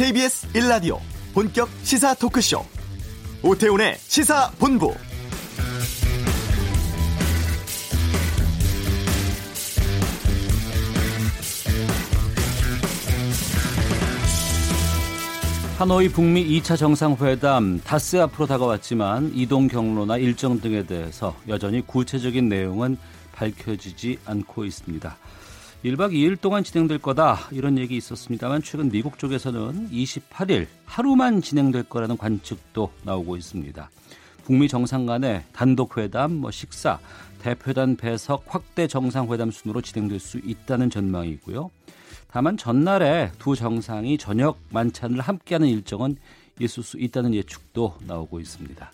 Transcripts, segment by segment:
KBS 1라디오 본격 시사 토크쇼 오태훈의 시사본부 하노이 북미 2차 정상회담 닷새 앞으로 다가왔지만 이동 경로나 일정 등에 대해서 여전히 구체적인 내용은 밝혀지지 않고 있습니다. 1박 2일 동안 진행될 거다 이런 얘기 있었습니다만 최근 미국 쪽에서는 28일 하루만 진행될 거라는 관측도 나오고 있습니다. 북미 정상 간의 단독 회담, 뭐 식사, 대표단 배석 확대 정상회담 순으로 진행될 수 있다는 전망이고요. 다만 전날에 두 정상이 저녁 만찬을 함께하는 일정은 있을 수 있다는 예측도 나오고 있습니다.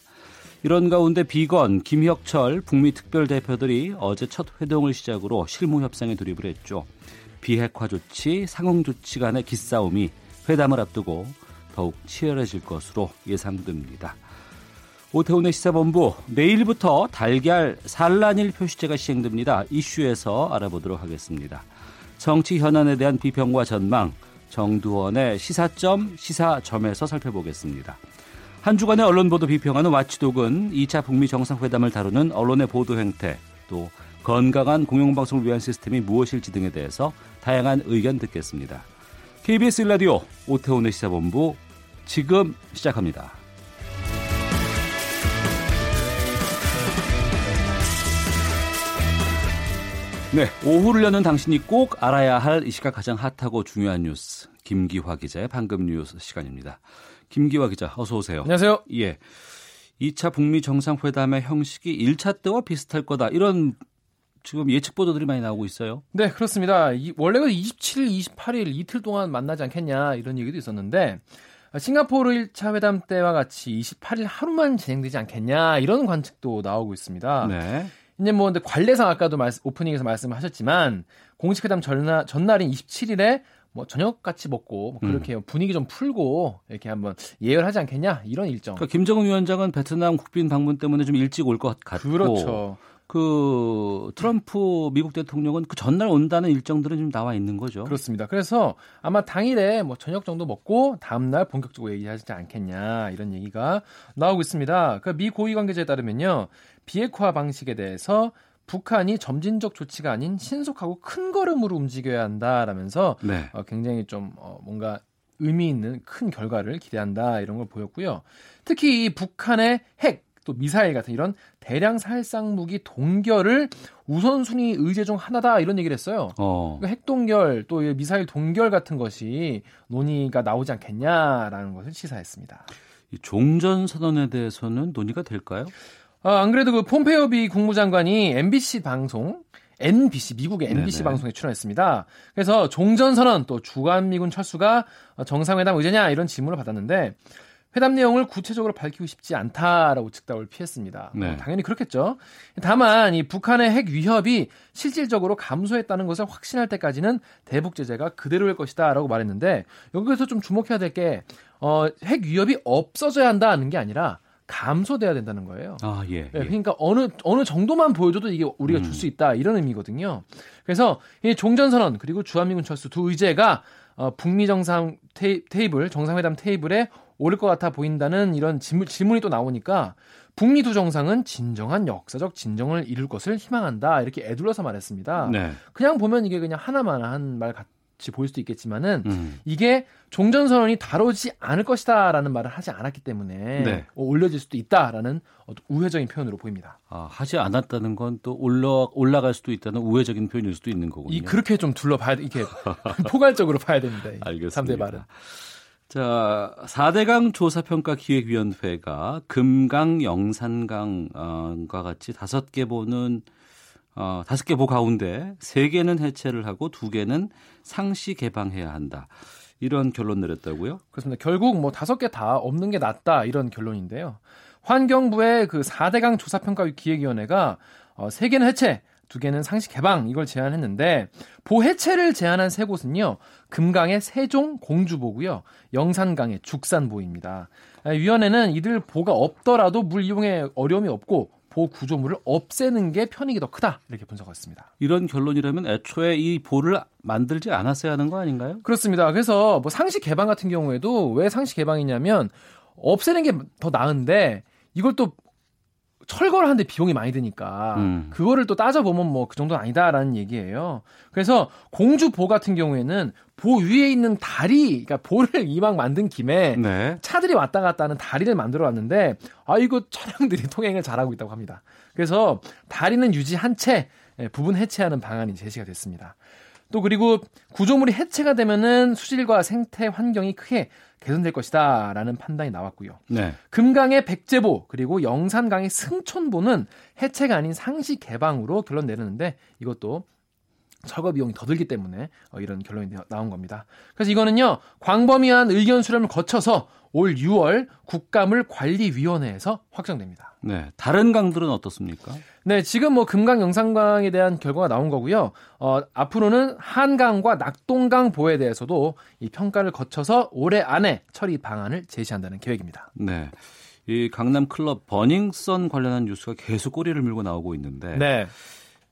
이런 가운데 비건, 김혁철 북미 특별 대표들이 어제 첫 회동을 시작으로 실무 협상에 돌입을 했죠. 비핵화 조치, 상응 조치 간의 기싸움이 회담을 앞두고 더욱 치열해질 것으로 예상됩니다. 오태훈의 시사본부 내일부터 달걀 산란일 표시제가 시행됩니다. 이슈에서 알아보도록 하겠습니다. 정치 현안에 대한 비평과 전망 정두원의 시사점 시사점에서 살펴보겠습니다. 한 주간의 언론 보도 비평하는 와치독은 2차 북미 정상회담을 다루는 언론의 보도 행태 또 건강한 공영방송을 위한 시스템이 무엇일지 등에 대해서 다양한 의견 듣겠습니다. KBS 라디오 오태훈의 시사본부 지금 시작합니다. 네, 오후를 여는 당신이 꼭 알아야 할 이 시각 가장 핫하고 중요한 뉴스 김기화 기자의 방금 뉴스 시간입니다. 김기화 기자 어서 오세요. 안녕하세요. 예. 2차 북미 정상회담의 형식이 1차 때와 비슷할 거다. 이런 지금 예측 보도들이 많이 나오고 있어요. 네, 그렇습니다. 이, 원래가 27일, 28일 이틀 동안 만나지 않겠냐 이런 얘기도 있었는데 싱가포르 1차 회담 때와 같이 28일 하루만 진행되지 않겠냐 이런 관측도 나오고 있습니다. 네. 이제 뭐 근데 관례상 아까도 말씀, 오프닝에서 말씀하셨지만 공식 회담 전날 전날인 27일에 뭐 저녁 같이 먹고 뭐 그렇게 음. 분위기 좀 풀고 이렇게 한번 예열하지 않겠냐 이런 일정. 그러니까 김정은 위원장은 베트남 국빈 방문 때문에 좀 일찍 올 것 같고. 그렇죠. 그 트럼프 미국 대통령은 그 전날 온다는 일정들은 좀 나와 있는 거죠. 그렇습니다. 그래서 아마 당일에 뭐 저녁 정도 먹고 다음 날 본격적으로 얘기하지 않겠냐 이런 얘기가 나오고 있습니다. 그 미 고위 관계자에 따르면요 비핵화 방식에 대해서 북한이 점진적 조치가 아닌 신속하고 큰 걸음으로 움직여야 한다라면서 네. 어, 굉장히 좀 어, 뭔가 의미 있는 큰 결과를 기대한다 이런 걸 보였고요. 특히 이 북한의 핵 또 미사일 같은 이런 대량 살상 무기 동결을 우선순위 의제 중 하나다 이런 얘기를 했어요. 어. 그러니까 핵 동결 또 미사일 동결 같은 것이 논의가 나오지 않겠냐라는 것을 시사했습니다. 이 종전 선언에 대해서는 논의가 될까요? 아, 안 그래도 그 폼페이오 비 국무장관이 MBC 방송 NBC 미국의 NBC 네네. 방송에 출연했습니다. 그래서 종전 선언 또 주간 미군 철수가 정상회담 의제냐 이런 질문을 받았는데 회담 내용을 구체적으로 밝히고 싶지 않다라고 즉답을 피했습니다. 네. 뭐 당연히 그렇겠죠. 다만 이 북한의 핵 위협이 실질적으로 감소했다는 것을 확신할 때까지는 대북 제재가 그대로일 것이다라고 말했는데 여기서 좀 주목해야 될 게 어, 핵 위협이 없어져야 한다는 게 아니라 감소돼야 된다는 거예요. 아, 예, 예. 그러니까 어느 어느 정도만 보여줘도 이게 우리가 음. 줄수 있다 이런 의미거든요. 그래서 이 종전선언 그리고 주한미군 철수 두 의제가 어, 북미 정상 테이, 테이블 정상회담 테이블에 오를 것 같아 보인다는 이런 질문, 질문이 또 나오니까 북미 두 정상은 진정한 역사적 진정을 이룰 것을 희망한다 이렇게 애둘러서 말했습니다. 네. 그냥 보면 이게 그냥 하나만 한 말 같. 같이 보일 수도 있겠지만은 음. 이게 종전선언이 다루지 않을 것이다라는 말을 하지 않았기 때문에 네. 올려질 수도 있다라는 우회적인 표현으로 보입니다. 아, 하지 않았다는 건 또 올라 올라갈 수도 있다는 우회적인 표현일 수도 있는 거군요. 이 그렇게 좀 둘러봐야 이렇게 포괄적으로 봐야 됩니다. 알겠습니다. 3대 말은. 자, 4대강 조사평가 기획위원회가 금강, 영산강과 같이 다섯 개 보는 어, 다섯 개 보 가운데 세 개는 해체를 하고 두 개는 상시 개방해야 한다. 이런 결론 내렸다고요? 그렇습니다. 결국 뭐 다섯 개 다 없는 게 낫다 이런 결론인데요. 환경부의 그 4대강 조사평가 기획위원회가 어, 세 개는 해체, 두 개는 상시 개방 이걸 제안했는데 보해체를 제안한 세 곳은요 금강의 세종 공주보고요 영산강의 죽산보입니다. 위원회는 이들 보가 없더라도 물 이용에 어려움이 없고 보호 구조물을 없애는 게 편익이 더 크다 이렇게 분석했습니다. 이런 결론이라면 애초에 이 보를 만들지 않았어야 하는 거 아닌가요? 그렇습니다. 그래서 뭐 상시 개방 같은 경우에도 왜 상시 개방이냐면 없애는 게 더 나은데 이걸 또 철거를 하는데 비용이 많이 드니까 음. 그거를 또 따져보면 뭐 그 정도는 아니다라는 얘기예요. 그래서 공주보 같은 경우에는 보 위에 있는 다리, 그러니까 보를 이왕 만든 김에 네. 차들이 왔다 갔다 하는 다리를 만들어 왔는데 아 이거 차량들이 통행을 잘하고 있다고 합니다. 그래서 다리는 유지한 채 예, 부분 해체하는 방안이 제시가 됐습니다. 또 그리고 구조물이 해체가 되면은 수질과 생태 환경이 크게 개선될 것이다라는 판단이 나왔고요. 네. 금강의 백제보 그리고 영산강의 승천보는 해체가 아닌 상시 개방으로 결론 내렸는데 이것도 철거 비용이 더 들기 때문에 어, 이런 결론이 나온 겁니다. 그래서 이거는요 광범위한 의견 수렴을 거쳐서 올 6월 국감을관리위원회에서 확정됩니다. 네, 다른 강들은 어떻습니까? 네, 지금 뭐 금강 영산강에 대한 결과가 나온 거고요. 어, 앞으로는 한강과 낙동강 보에 대해서도 이 평가를 거쳐서 올해 안에 처리 방안을 제시한다는 계획입니다. 네. 이 강남 클럽 버닝썬 관련한 뉴스가 계속 꼬리를 물고 나오고 있는데 네.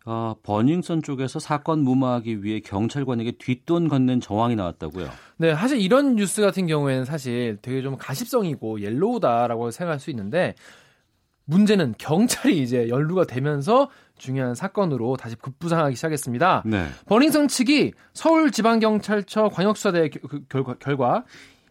어, 버닝썬 쪽에서 사건 무마하기 위해 경찰관에게 뒷돈 건넨 정황이 나왔다고요. 네, 사실 이런 뉴스 같은 경우에는 사실 되게 좀 가십성이고 yellow다라고 생각할 수 있는데 문제는 경찰이 이제 연루가 되면서 중요한 사건으로 다시 급부상하기 시작했습니다. 네. 버닝썬 측이 서울지방경찰청 광역수사대 그 결과, 결과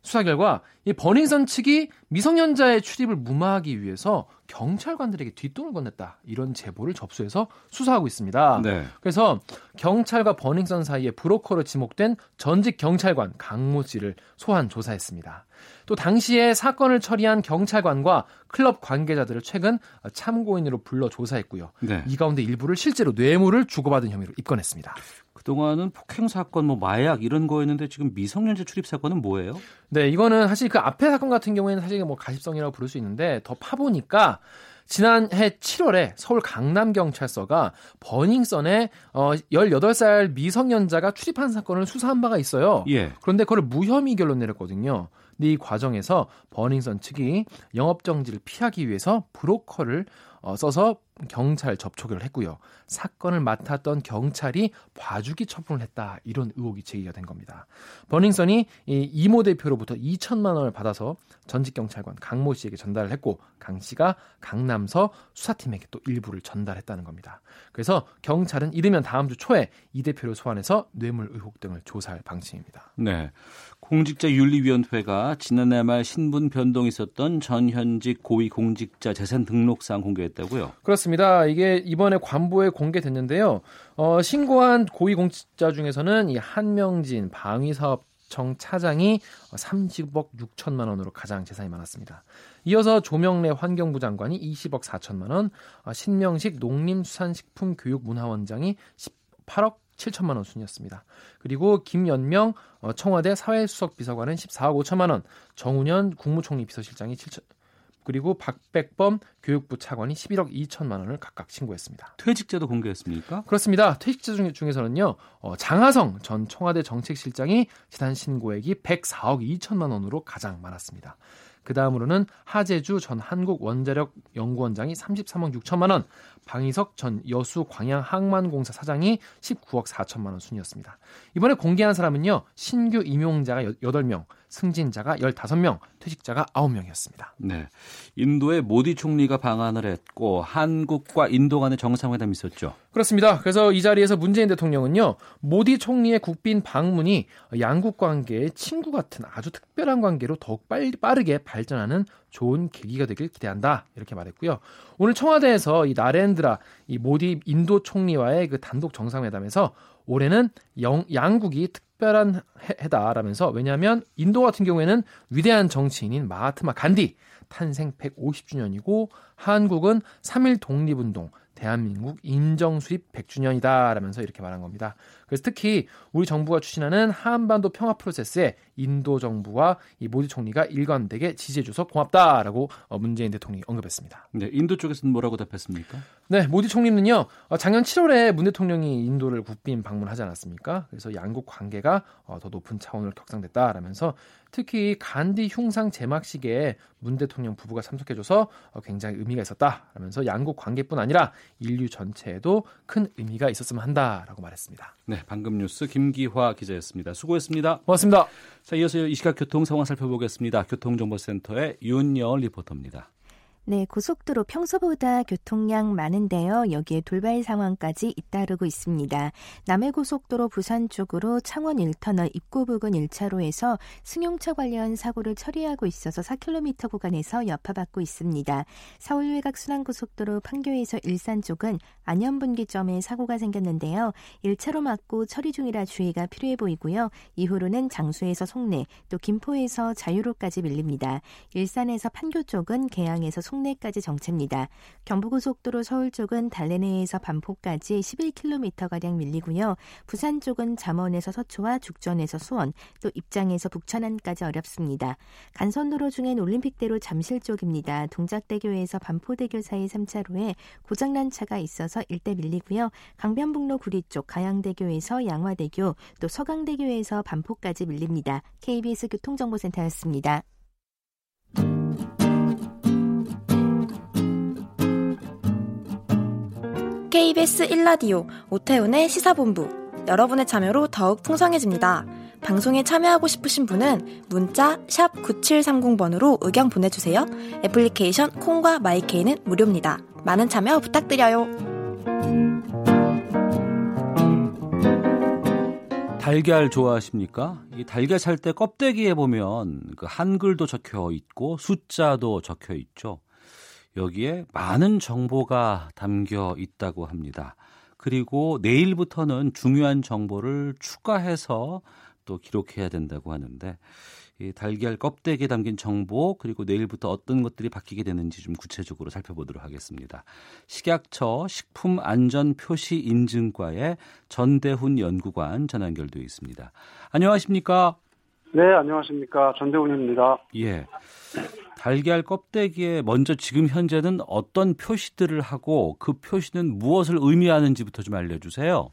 수사 결과 이 버닝썬 측이 미성년자의 출입을 무마하기 위해서 경찰관들에게 뒷돈을 건넸다 이런 제보를 접수해서 수사하고 있습니다. 네. 그래서 경찰과 버닝썬 사이에 브로커로 지목된 전직 경찰관 강모 씨를 소환 조사했습니다. 또 당시에 사건을 처리한 경찰관과 클럽 관계자들을 최근 참고인으로 불러 조사했고요. 네. 이 가운데 일부를 실제로 뇌물을 주고받은 혐의로 입건했습니다. 그동안은 폭행 사건, 뭐 마약 이런 거였는데 지금 미성년자 출입 사건은 뭐예요? 네, 이거는 사실 그 앞에 사건 같은 경우에는 사실 뭐 가십성이라고 부를 수 있는데 더 파보니까 지난해 7월에 서울 강남경찰서가 버닝썬에 어 18살 미성년자가 출입한 사건을 수사한 바가 있어요. 예. 그런데 그걸 무혐의 결론 내렸거든요. 근데 이 과정에서 버닝썬 측이 영업 정지를 피하기 위해서 브로커를 어, 써서 경찰 접촉을 했고요. 사건을 맡았던 경찰이 봐주기 처분을 했다. 이런 의혹이 제기가 된 겁니다. 버닝썬이 이 이모 대표로부터 2천만 원을 받아서 전직 경찰관 강모 씨에게 전달을 했고 강 씨가 강남서 수사팀에게 또 일부를 전달했다는 겁니다. 그래서 경찰은 이르면 다음 주 초에 이 대표를 소환해서 뇌물 의혹 등을 조사할 방침입니다. 네. 공직자윤리위원회가 지난해 말 신분 변동이 있었던 전현직 고위공직자 재산 등록상 공개했다고요? 그렇습니다. 이게 이번에 관보에 공개됐는데요. 어, 신고한 고위공직자 중에서는 이 한명진 방위사업 청 차장이 30억 6천만 원으로 가장 재산이 많았습니다. 이어서 조명래 환경부 장관이 20억 4천만 원, 어, 신명식 농림수산식품교육문화원장이 18억 7천만 원 순이었습니다. 그리고 김연명 어, 청와대 사회수석 비서관은 14억 5천만 원, 정운현 국무총리 비서실장이 7천 그리고 박백범 교육부 차관이 11억 2천만 원을 각각 신고했습니다. 퇴직자도 공개했습니까? 그렇습니다. 퇴직자 중, 중에서는요. 어, 장하성 전 청와대 정책실장이 지난 신고액이 104억 2천만 원으로 가장 많았습니다. 그 다음으로는 하재주 전 한국원자력 연구원장이 33억 6천만 원, 방희석 전 여수 광양 항만공사 사장이 19억 4천만 원 순이었습니다. 이번에 공개한 사람은요. 신규 임용자가 8명, 승진자가 15명, 퇴직자가 9명이었습니다. 네. 인도의 모디 총리가 방한을 했고 한국과 인도 간의 정상회담이 있었죠. 그렇습니다. 그래서 이 자리에서 문재인 대통령은요. 모디 총리의 국빈 방문이 양국 관계의 친구 같은 아주 특별한 관계로 더욱 빨리 빠르게 발전하는 좋은 계기가 되길 기대한다. 이렇게 말했고요. 오늘 청와대에서 이 나렌드라 이 모디 인도 총리와의 그 단독 정상회담에서 올해는 영, 양국이 특별한 해, 다라면서 왜냐하면 인도 같은 경우에는 위대한 정치인인 마하트마 간디 탄생 150주년이고 한국은 3일 독립운동 대한민국 인정 수립 100주년이다라면서 이렇게 말한 겁니다. 그래서 특히 우리 정부가 추진하는 한반도 평화 프로세스에 인도 정부와 이 모디 총리가 일관되게 지지해줘서 고맙다라고 어, 문재인 대통령이 언급했습니다. 네, 인도 쪽에서는 뭐라고 답했습니까? 네, 모디 총리는요. 어, 작년 7월에 문 대통령이 인도를 국빈 방문하지 않았습니까? 그래서 양국 관계가 어, 더 높은 차원으로 격상됐다라면서 특히 간디 흉상 제막식에 문 대통령 부부가 참석해줘서 어, 굉장히 의미가 있었다라면서 양국 관계뿐 아니라 인류 전체에도 큰 의미가 있었으면 한다라고 말했습니다. 네, 방금 뉴스 김기화 기자였습니다. 수고했습니다. 고맙습니다. 자, 이어서 이 시각 교통 상황 살펴보겠습니다. 교통정보센터의 윤여을 리포터입니다. 네, 고속도로 평소보다 교통량 많은데요. 여기에 돌발 상황까지 잇따르고 있습니다. 남해고속도로 부산 쪽으로 창원 1터널 입구 부근 1차로에서 승용차 관련 사고를 처리하고 있어서 4km 구간에서 여파받고 있습니다. 서울 외곽 순환고속도로 판교에서 일산 쪽은 안현분기점에 사고가 생겼는데요. 1차로 막고 처리 중이라 주의가 필요해 보이고요. 이후로는 장수에서 송내, 또 김포에서 자유로까지 밀립니다. 일산에서 판교 쪽은 개항에서 송 내까지 정체입니다. 경부고속도로 서울 쪽은 달래내에서 반포까지 11km가량 밀리고요. 부산 쪽은 잠원에서 서초와 죽전에서 수원, 또 입장에서 북천안까지 어렵습니다. 간선도로 중엔 올림픽대로 잠실 쪽입니다. 동작대교에서 반포대교 사이 3차로에 고장난 차가 있어서 일대 밀리고요. 강변북로 구리 쪽 가양대교에서 양화대교, 또 서강대교에서 반포까지 밀립니다. KBS 교통정보센터였습니다. KBS 1라디오 오태훈의 시사본부 여러분의 참여로 더욱 풍성해집니다. 방송에 참여하고 싶으신 분은 문자 9730번으로 의견 보내주세요. 애플리케이션 콩과 마이케이는 무료입니다. 많은 참여 부탁드려요. 달걀 좋아하십니까? 이 달걀 살 때 껍데기에 보면 그 한글도 적혀 있고 숫자도 적혀 있죠. 여기에 많은 정보가 담겨 있다고 합니다. 그리고 내일부터는 중요한 정보를 추가해서 또 기록해야 된다고 하는데 이 달걀 껍데기에 담긴 정보 그리고 내일부터 어떤 것들이 바뀌게 되는지 좀 구체적으로 살펴보도록 하겠습니다. 식약처 식품안전표시인증과의 전대훈 연구관 전화 연결되어 있습니다. 안녕하십니까? 네, 안녕하십니까. 전대훈입니다. 예. 달걀 껍데기에 먼저 지금 현재는 어떤 표시들을 하고 그 표시는 무엇을 의미하는지부터 좀 알려주세요.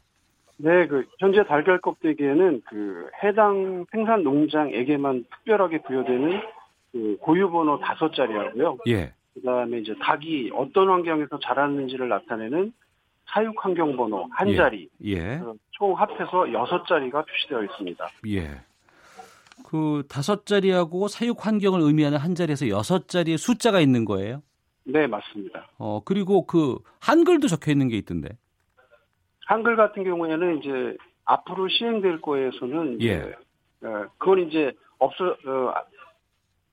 네, 그 현재 달걀 껍데기에는 그 해당 생산 농장에게만 특별하게 부여되는 그 고유 번호 다섯 자리하고요. 예. 그다음에 이제 닭이 어떤 환경에서 자랐는지를 나타내는 사육 환경 번호 한 자리. 예. 총 합해서 여섯 자리가 표시되어 있습니다. 예. 그 다섯 자리하고 사육 환경을 의미하는 한 자리에서 여섯 자리의 숫자가 있는 거예요? 네, 맞습니다. 어, 그리고 그 한글도 적혀 있는 게 있던데. 한글 같은 경우에는 이제 앞으로 시행될 거에서는 예. 어, 그건 이제 없어 어,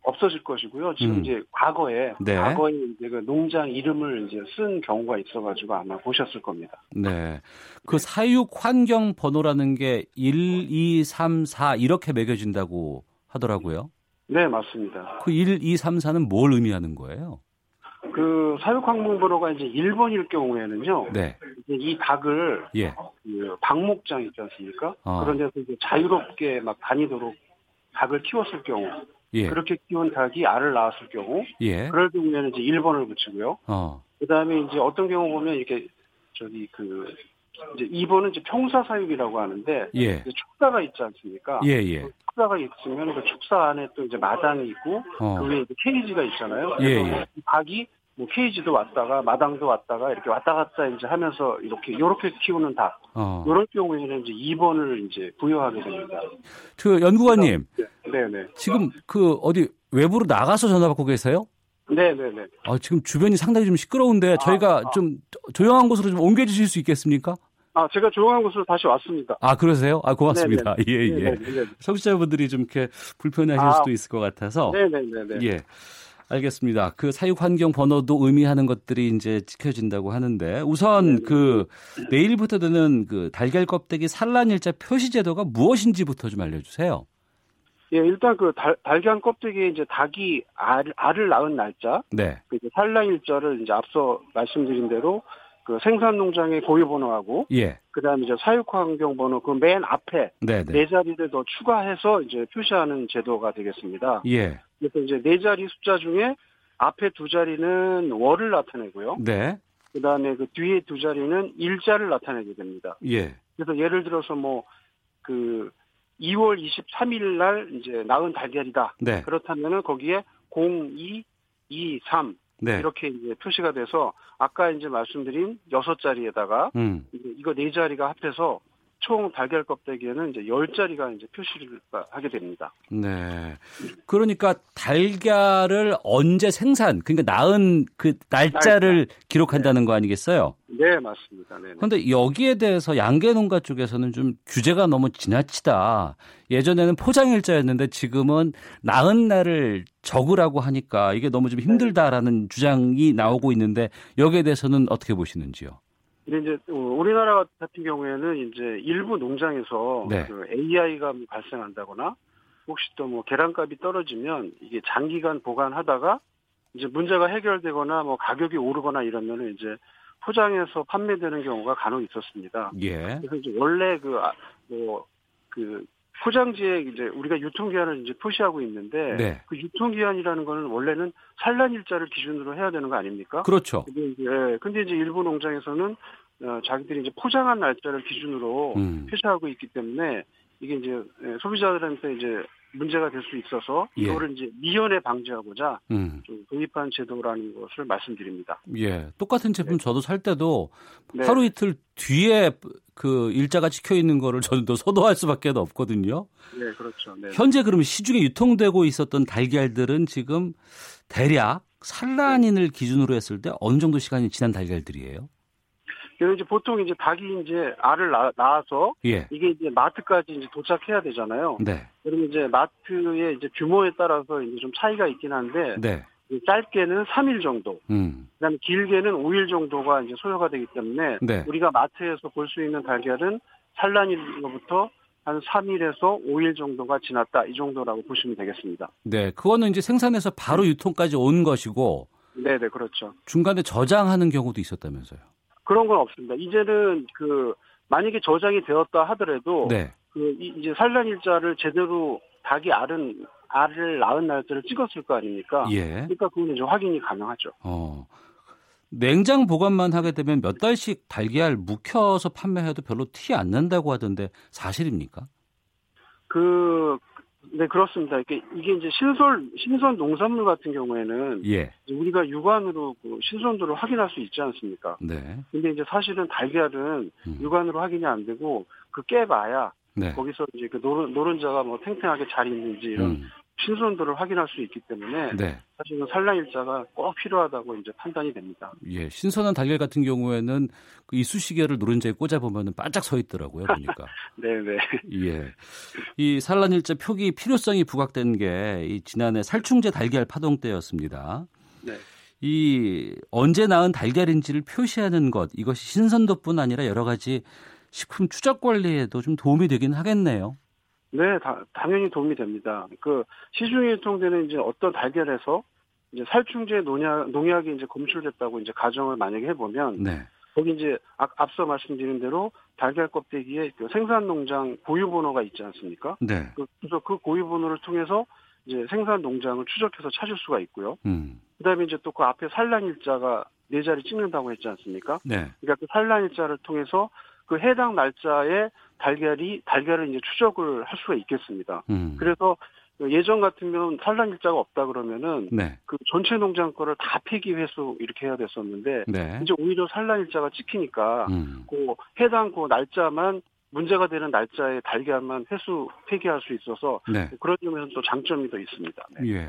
없어질 것이고요. 지금 음. 이제 과거에 네. 과거에 이제 그 농장 이름을 이제 쓴 경우가 있어가지고 아마 보셨을 겁니다. 네. 그 사육 환경 번호라는 게 1, 2, 3, 4 이렇게 매겨진다고 하더라고요. 네, 맞습니다. 그 1, 2, 3, 4는 뭘 의미하는 거예요? 그 사육항공 번호가 이제 1번일 경우에는요. 네. 이제 이 닭을 예. 그 방목장 있지 않습니까? 어. 그런 데서 이제 자유롭게 막 다니도록 닭을 키웠을 경우, 예. 그렇게 키운 닭이 알을 낳았을 경우, 예. 그럴 경우에는 이제 1번을 붙이고요. 어. 그 다음에 이제 어떤 경우 보면 이렇게 저기 그 이제 2번은 이제 평사 사육이라고 하는데 예. 축사가 있지 않습니까? 예, 예. 축사가 있으면 그 축사 안에 또 이제 마당이 있고 어. 그 위에 이제 케이지가 있잖아요. 예, 예. 이 닭이 뭐 케이지도 왔다가 마당도 왔다가 이렇게 왔다 갔다 이제 하면서 이렇게 요렇게 키우는 닭. 어. 이런 경우에는 이제 2번을 이제 부여하게 됩니다. 그 연구관님, 네, 네. 지금 그 어디 외부로 나가서 전화 받고 계세요? 네, 네, 네. 아, 지금 주변이 상당히 좀 시끄러운데 저희가 좀 조용한 곳으로 좀 옮겨 주실 수 있겠습니까? 아, 제가 조용한 곳으로 다시 왔습니다. 아, 그러세요? 아, 고맙습니다. 네, 네. 예, 예. 네, 네, 네. 청취자분들이 좀 이렇게 불편해 하실 아. 수도 있을 것 같아서. 네, 네, 네, 네. 예. 알겠습니다. 그 사육 환경 번호도 의미하는 것들이 이제 지켜진다고 하는데 우선 그 내일부터 되는 그 달걀 껍데기 산란 일자 표시 제도가 무엇인지부터 좀 알려주세요. 예, 일단 그 달, 달걀 껍데기에 이제 닭이 알, 알을 낳은 날짜, 네. 그 이제 산란 일자를 이제 앞서 말씀드린 대로 그 생산 농장의 고유 번호하고 예. 그다음에 이제 사육화 환경 번호 그 맨 앞에 네, 네. 네 자리를 더 추가해서 이제 표시하는 제도가 되겠습니다. 예. 그래서 이제 네 자리 숫자 중에 앞에 두 자리는 월을 나타내고요. 네. 그 다음에 그 뒤에 두 자리는 일자를 나타내게 됩니다. 예. 그래서 예를 들어서 뭐 그 2월 23일 날 이제 낳은 달걀이다. 네. 그렇다면은 거기에 02, 2, 3 네. 이렇게 이제 표시가 돼서 아까 이제 말씀드린 여섯 자리에다가 음. 이거 네 자리가 합해서 총 달걀 껍데기에는 이제 열 자리가 이제 표시를 하게 됩니다. 네. 그러니까 달걀을 언제 생산, 그러니까 낳은 그 날짜를 기록한다는 거 아니겠어요? 네, 맞습니다. 네. 그런데 여기에 대해서 양계 농가 쪽에서는 좀 규제가 너무 지나치다. 예전에는 포장일자였는데 지금은 낳은 날을 적으라고 하니까 이게 너무 좀 힘들다라는 주장이 나오고 있는데 여기에 대해서는 어떻게 보시는지요? 근데 이제 어, 우리나라 같은 경우에는 이제 일부 농장에서 네. 그 AI가 발생한다거나 혹시 또 뭐 계란값이 떨어지면 이게 장기간 보관하다가 이제 문제가 해결되거나 뭐 가격이 오르거나 이러면은 이제 포장해서 판매되는 경우가 간혹 있었습니다. 예. 그래서 이제 원래 그 뭐그 포장지에 이제 우리가 유통기한을 이제 표시하고 있는데 네. 그 유통기한이라는 거는 원래는 산란일자를 기준으로 해야 되는 거 아닙니까? 그렇죠. 근데 이제, 예, 근데 이제 일부 농장에서는 어, 자기들이 이제 포장한 날짜를 기준으로 음. 표시하고 있기 때문에 이게 이제 예, 소비자들한테 이제 문제가 될 수 있어서 예. 이거를 이제 미연에 방지하고자 음. 좀 도입한 제도라는 것을 말씀드립니다. 예. 똑같은 제품 저도 살 때도 네. 하루 이틀 뒤에 그 일자가 찍혀 있는 거를 저는 또 선호할 수밖에 없거든요. 네, 그렇죠. 네. 현재 그러면 시중에 유통되고 있었던 달걀들은 지금 대략 산란인을 기준으로 했을 때 어느 정도 시간이 지난 달걀들이에요? 그래서 이제 보통 이제 닭이 이제 알을 낳, 낳아서 예. 이게 이제 마트까지 이제 도착해야 되잖아요. 네. 그러면 이제 마트의 이제 규모에 따라서 이제 좀 차이가 있긴 한데 네. 짧게는 3일 정도, 음. 그다음에 길게는 5일 정도가 이제 소요가 되기 때문에 네. 우리가 마트에서 볼 수 있는 달걀은 산란일로부터 한 3일에서 5일 정도가 지났다 이 정도라고 보시면 되겠습니다. 네. 그거는 이제 생산해서 바로 유통까지 온 것이고 네, 네, 그렇죠. 중간에 저장하는 경우도 있었다면서요. 그런 건 없습니다. 이제는 그 만약에 저장이 되었다 하더라도 네. 그 이- 이제 산란 일자를 제대로 닭이 알은 알을 낳은 날짜를 찍었을 거 아닙니까? 예. 그러니까 그거는 이제 확인이 가능하죠. 어. 냉장 보관만 하게 되면 몇 달씩 달걀 묵혀서 판매해도 별로 티 안 난다고 하던데 사실입니까? 그, 네, 그렇습니다. 이게, 이게 이제 신선, 신선 농산물 같은 경우에는 예. 우리가 육안으로 그 신선도를 확인할 수 있지 않습니까? 네. 근데 이제 사실은 달걀은 음. 육안으로 확인이 안 되고 그 깨봐야 네. 거기서 이제 그 노른, 노른자가 뭐 탱탱하게 잘 있는지 이런 음. 신선도를 확인할 수 있기 때문에 네. 사실은 산란 일자가 꼭 필요하다고 이제 판단이 됩니다. 예. 신선한 달걀 같은 경우에는 그 이쑤시개를 노른자에 꽂아 보면은 반짝 서 있더라고요. 보니까. 네 네. 예. 이 산란 일자 표기 필요성이 부각된 게이 지난해 살충제 달걀 파동 때였습니다. 네. 이 언제 낳은 달걀인지를 표시하는 것 이것이 신선도뿐 아니라 여러 가지 식품 추적 관리에도 좀 도움이 되긴 하겠네요. 네, 다- 당연히 도움이 됩니다. 그 시중에 유통되는 이제 어떤 달걀에서 이제 살충제 농약, 농약이 이제 검출됐다고 이제 가정을 만약에 해보면 네. 거기 이제 앞- 앞서 말씀드린 대로 달걀 껍데기에 그 생산 농장 고유 번호가 있지 않습니까? 네. 그- 그래서 그 고유 번호를 통해서 이제 생산 농장을 추적해서 찾을 수가 있고요. 음. 그다음에 이제 또 그 앞에 산란 일자가 네 자리 찍는다고 했지 않습니까? 네. 그러니까 그 산란 일자를 통해서 그 해당 날짜에 달걀이 달걀을 이제 추적을 할 수가 있겠습니다. 음. 그래서 예전 같으면 산란 일자가 없다 그러면은 네. 그 전체 농장 거를 다 폐기 회수 이렇게 해야 됐었는데 네. 이제 오히려 산란 일자가 찍히니까 음. 그 해당 그 날짜만 문제가 되는 날짜에 달걀만 회수 폐기할 수 있어서 네. 그런 점에서 또 장점이 더 있습니다. 네. 예.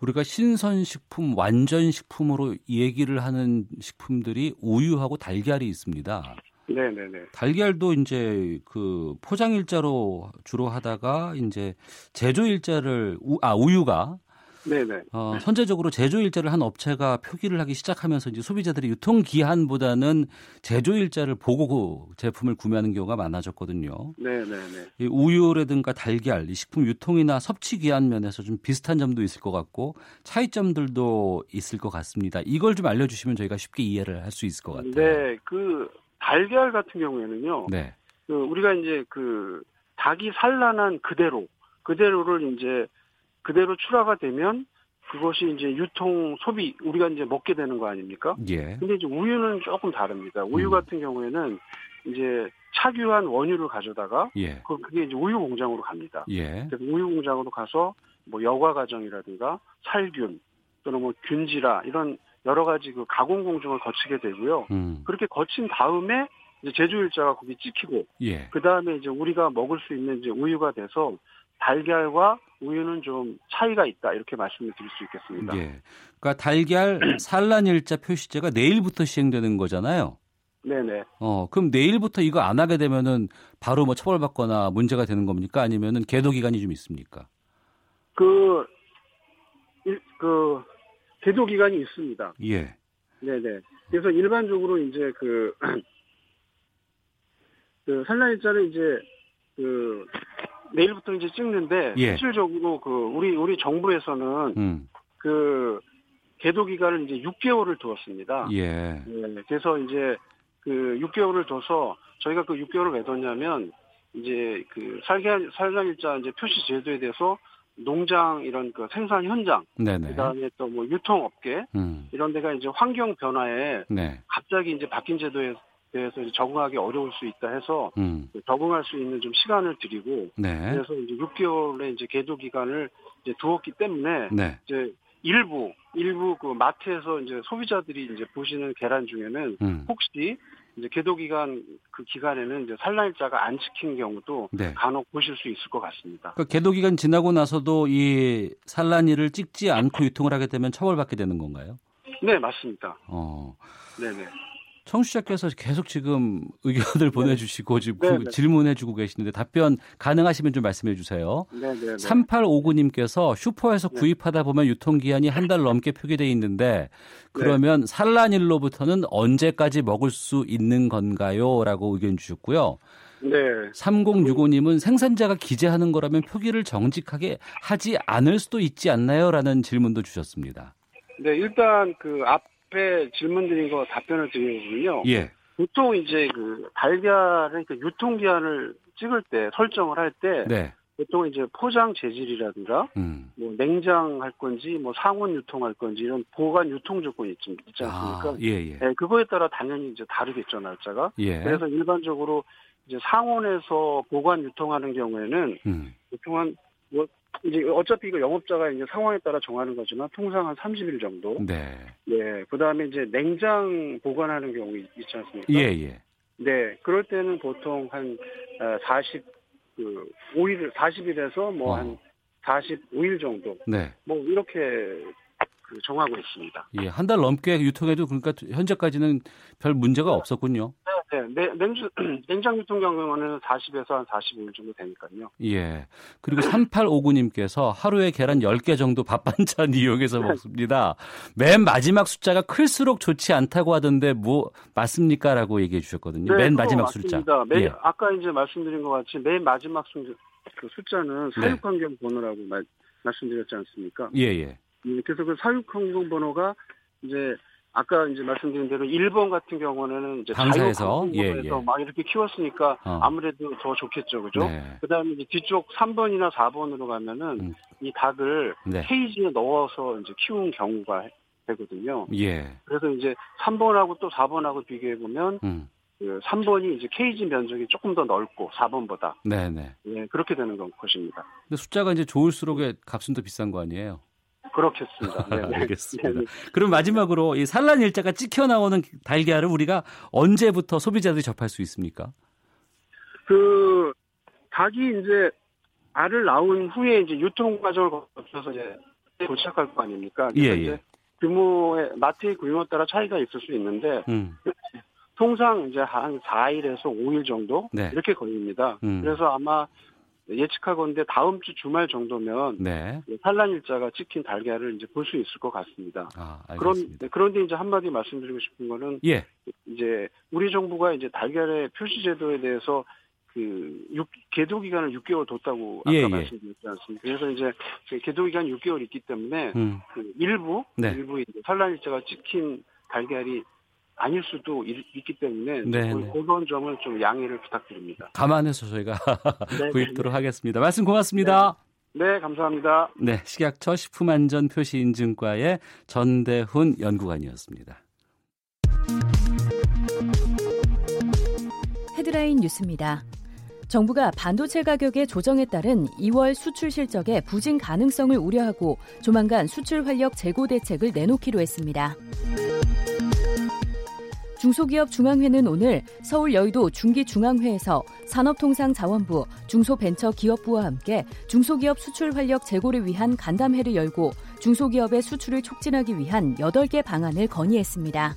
우리가 신선식품, 완전식품으로 얘기를 하는 식품들이 우유하고 달걀이 있습니다. 네네네. 달걀도 이제 그 포장 일자로 주로 하다가 이제 제조 일자를 우, 아 우유가 네네. 어, 선제적으로 제조 일자를 한 업체가 표기를 하기 시작하면서 이제 소비자들이 유통 기한보다는 제조 일자를 보고 그 제품을 구매하는 경우가 많아졌거든요. 네네네. 이 우유라든가 달걀, 이 식품 유통이나 섭취 기한 면에서 좀 비슷한 점도 있을 것 같고 차이점들도 있을 것 같습니다. 이걸 좀 알려주시면 저희가 쉽게 이해를 할 수 있을 것 같아요. 네, 그 달걀 같은 경우에는요. 네. 그 우리가 이제 그 닭이 산란한 그대로 그대로를 이제 그대로 출하가 되면 그것이 이제 유통 소비 우리가 이제 먹게 되는 거 아닙니까? 예. 근데 이제 우유는 조금 다릅니다. 우유 음. 같은 경우에는 이제 착유한 원유를 가져다가 예. 그- 그게 이제 우유 공장으로 갑니다. 예. 그래서 우유 공장으로 가서 뭐 여과 과정이라든가 살균 또는 뭐 균질화 이런 여러 가지 그 가공 공정을 거치게 되고요. 음. 그렇게 거친 다음에 이제 제조 일자가 거기 찍히고 예. 그 다음에 이제 우리가 먹을 수 있는 이제 우유가 돼서 달걀과 우유는 좀 차이가 있다 이렇게 말씀을 드릴 수 있겠습니다. 예. 그러니까 달걀 산란 일자 표시제가 내일부터 시행되는 거잖아요. 네네. 어, 그럼 내일부터 이거 안 하게 되면은 바로 뭐 처벌받거나 문제가 되는 겁니까? 아니면은 계도 기간이 좀 있습니까? 그, 일, 그, 제도 기간이 있습니다. 예. 네네. 그래서 일반적으로 이제 그, 그 산란일자를 이제 그 내일부터 이제 찍는데 예. 실질적으로 그 우리 우리 정부에서는 음. 그 계도 기간을 이제 6개월을 두었습니다. 예. 네, 그래서 이제 그 6개월을 둬서 저희가 그 6개월을 왜 뒀냐면 이제 그 살간 살간일자 이제 표시 제도에 대해서 농장 이런 그 생산 현장 네네. 그다음에 또 뭐 유통업계 음. 이런 데가 이제 환경 변화에 네. 갑자기 이제 바뀐 제도에 대해서 이제 적응하기 어려울 수 있다 해서 음. 적응할 수 있는 좀 시간을 드리고 네. 그래서 이제 6개월의 이제 계도 기간을 이제 두었기 때문에 네. 이제 일부 일부 그 마트에서 이제 소비자들이 이제 보시는 계란 중에는 음. 혹시 이제 계도 기간 그 기간에는 이제 산란일자가 안 지킨 경우도 네. 간혹 보실 수 있을 것 같습니다. 그 계도 기간 지나고 나서도 이 산란일을 찍지 않고 유통을 하게 되면 처벌받게 되는 건가요? 네, 맞습니다. 어. 네네. 청취자께서 계속 지금 의견을 보내주시고 지금 네, 구- 네. 질문해주고 계시는데 답변 가능하시면 좀 말씀해 주세요. 네네네. 3859님께서 슈퍼에서 네. 구입하다 보면 유통기한이 한 달 넘게 표기돼 있는데 그러면 산란일로부터는 언제까지 먹을 수 있는 건가요? 라고 의견 주셨고요. 네. 3065님은 생산자가 기재하는 거라면 표기를 정직하게 하지 않을 수도 있지 않나요? 라는 질문도 주셨습니다. 네, 일단 그 앞 에 질문 드린 거 답변을 드리면요. 예. 보통 이제 그 달걀을 그 유통기한을 찍을 때 설정을 할때 네. 보통 이제 포장 재질이라든가 음. 뭐 냉장할 건지 뭐 상온 유통할 건지 이런 보관 유통 조건이 있지, 있지 않습니까? 아, 예, 예. 네, 그거에 따라 당연히 이제 다르겠죠, 날짜가. 예. 그래서 일반적으로 이제 상온에서 보관 유통하는 경우에는 음. 보통 한, 뭐, 이제 어차피 이거 영업자가 이제 상황에 따라 정하는 거지만 통상 한 30일 정도. 네. 네. 그 다음에 이제 냉장 보관하는 경우 있- 있지 않습니까? 예, 예. 네. 그럴 때는 보통 한 40, 그, 5일, 40일에서 뭐 어. 한 45일 정도. 네. 뭐 이렇게 그 정하고 있습니다. 예, 한 달 넘게 유통해도 그러니까 현재까지는 별 문제가 없었군요. 네, 네, 냉주, 냉장 유통 경우는 40에서 한 45일 정도 되니까요. 예. 그리고 3859님께서 하루에 계란 10개 정도 밥 반찬 이용해서 먹습니다. 맨 마지막 숫자가 클수록 좋지 않다고 하던데 뭐 맞습니까? 라고 얘기해 주셨거든요. 맨 그거 마지막 숫자. 맞습니다. 맨- 예. 아까 이제 말씀드린 것 같이 맨 마지막 숫, 그 숫자는 네. 사육환경 번호라고 말, 말씀드렸지 않습니까? 예, 예. 음, 그래서 그 사육환경 번호가 이제 아까 이제 말씀드린 대로 1번 같은 경우는 이제 당사에서, 예, 예. 막 이렇게 키웠으니까 어. 아무래도 더 좋겠죠, 그죠? 네. 그다음에 이제 뒤쪽 3번이나 4번으로 가면은 음. 이 닭을 네. 케이지에 넣어서 이제 키운 경우가 되거든요. 예. 그래서 이제 3번하고 또 4번하고 비교해 보면 음. 그 3번이 이제 케이지 면적이 조금 더 넓고 4번보다 네, 네. 예, 그렇게 되는 건 것입니다. 근데 숫자가 이제 좋을수록의 값은 더 비싼 거 아니에요? 그렇겠습니다. 네, 네. 알겠습니다. 네, 그럼 마지막으로 이 산란 일자가 찍혀 나오는 달걀을 우리가 언제부터 소비자들이 접할 수 있습니까? 그 닭이 이제 알을 낳은 후에 이제 유통 과정을 거쳐서 이제 도착할 거 아닙니까? 예, 예. 규모의 마트의 규모에 따라 차이가 있을 수 있는데 음. 통상 이제 한 4일에서 5일 정도 네. 이렇게 걸립니다. 음. 그래서 아마 예측하건데 다음 주 주말 정도면 네. 산란 일자가 찍힌 달걀을 이제 볼 수 있을 것 같습니다. 아, 그런 알겠습니다. 네, 그런데 이제 한마디 말씀드리고 싶은 거는 예. 이제 우리 정부가 이제 달걀의 표시 제도에 대해서 그 6, 계도 기간을 6개월 뒀다고 아까 예, 예. 말씀드렸지 않습니까? 그래서 이제 그 계도 기간 6개월 있기 때문에 음. 그 일부 네. 일부 이제 산란 일자가 찍힌 달걀이 아닐 수도 있, 기 때문에 네, 그- 네. 그런 점을 좀 양해를 부탁드립니다. 감안해서 저희가 네, 구입도록 하겠습니다. 말씀 고맙습니다. 네, 감사합니다. 네, 식약처 식품안전 표시인증과의 전대훈 연구관이었습니다. 헤드라인 뉴스입니다. 정부가 반도체 가격의 조정에 따른 2월 수출 실적의 부진 가능성을 우려하고 조만간 수출 활력 재고 대책을 내놓기로 했습니다. 중소기업 중앙회는 오늘 서울 여의도 중기중앙회에서 산업통상자원부, 중소벤처기업부와 함께 중소기업 수출 활력 재고를 위한 간담회를 열고 중소기업의 수출을 촉진하기 위한 8개 방안을 건의했습니다.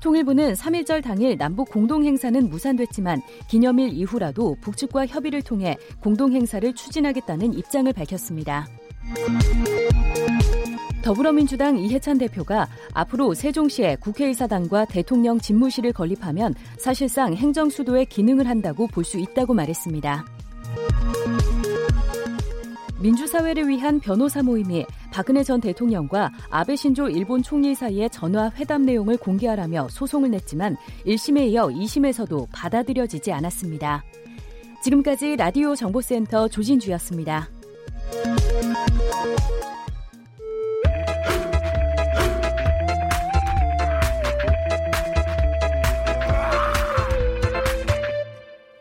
통일부는 3.1절 당일 남북 공동행사는 무산됐지만 기념일 이후라도 북측과 협의를 통해 공동행사를 추진하겠다는 입장을 밝혔습니다. 더불어민주당 이해찬 대표가 앞으로 세종시에 국회의사당과 대통령 집무실을 건립하면 사실상 행정수도의 기능을 한다고 볼 수 있다고 말했습니다. 민주사회를 위한 변호사 모임이 박근혜 전 대통령과 아베 신조 일본 총리 사이의 전화 회담 내용을 공개하라며 소송을 냈지만 1심에 이어 2심에서도 받아들여지지 않았습니다. 지금까지 라디오 정보센터 조진주였습니다.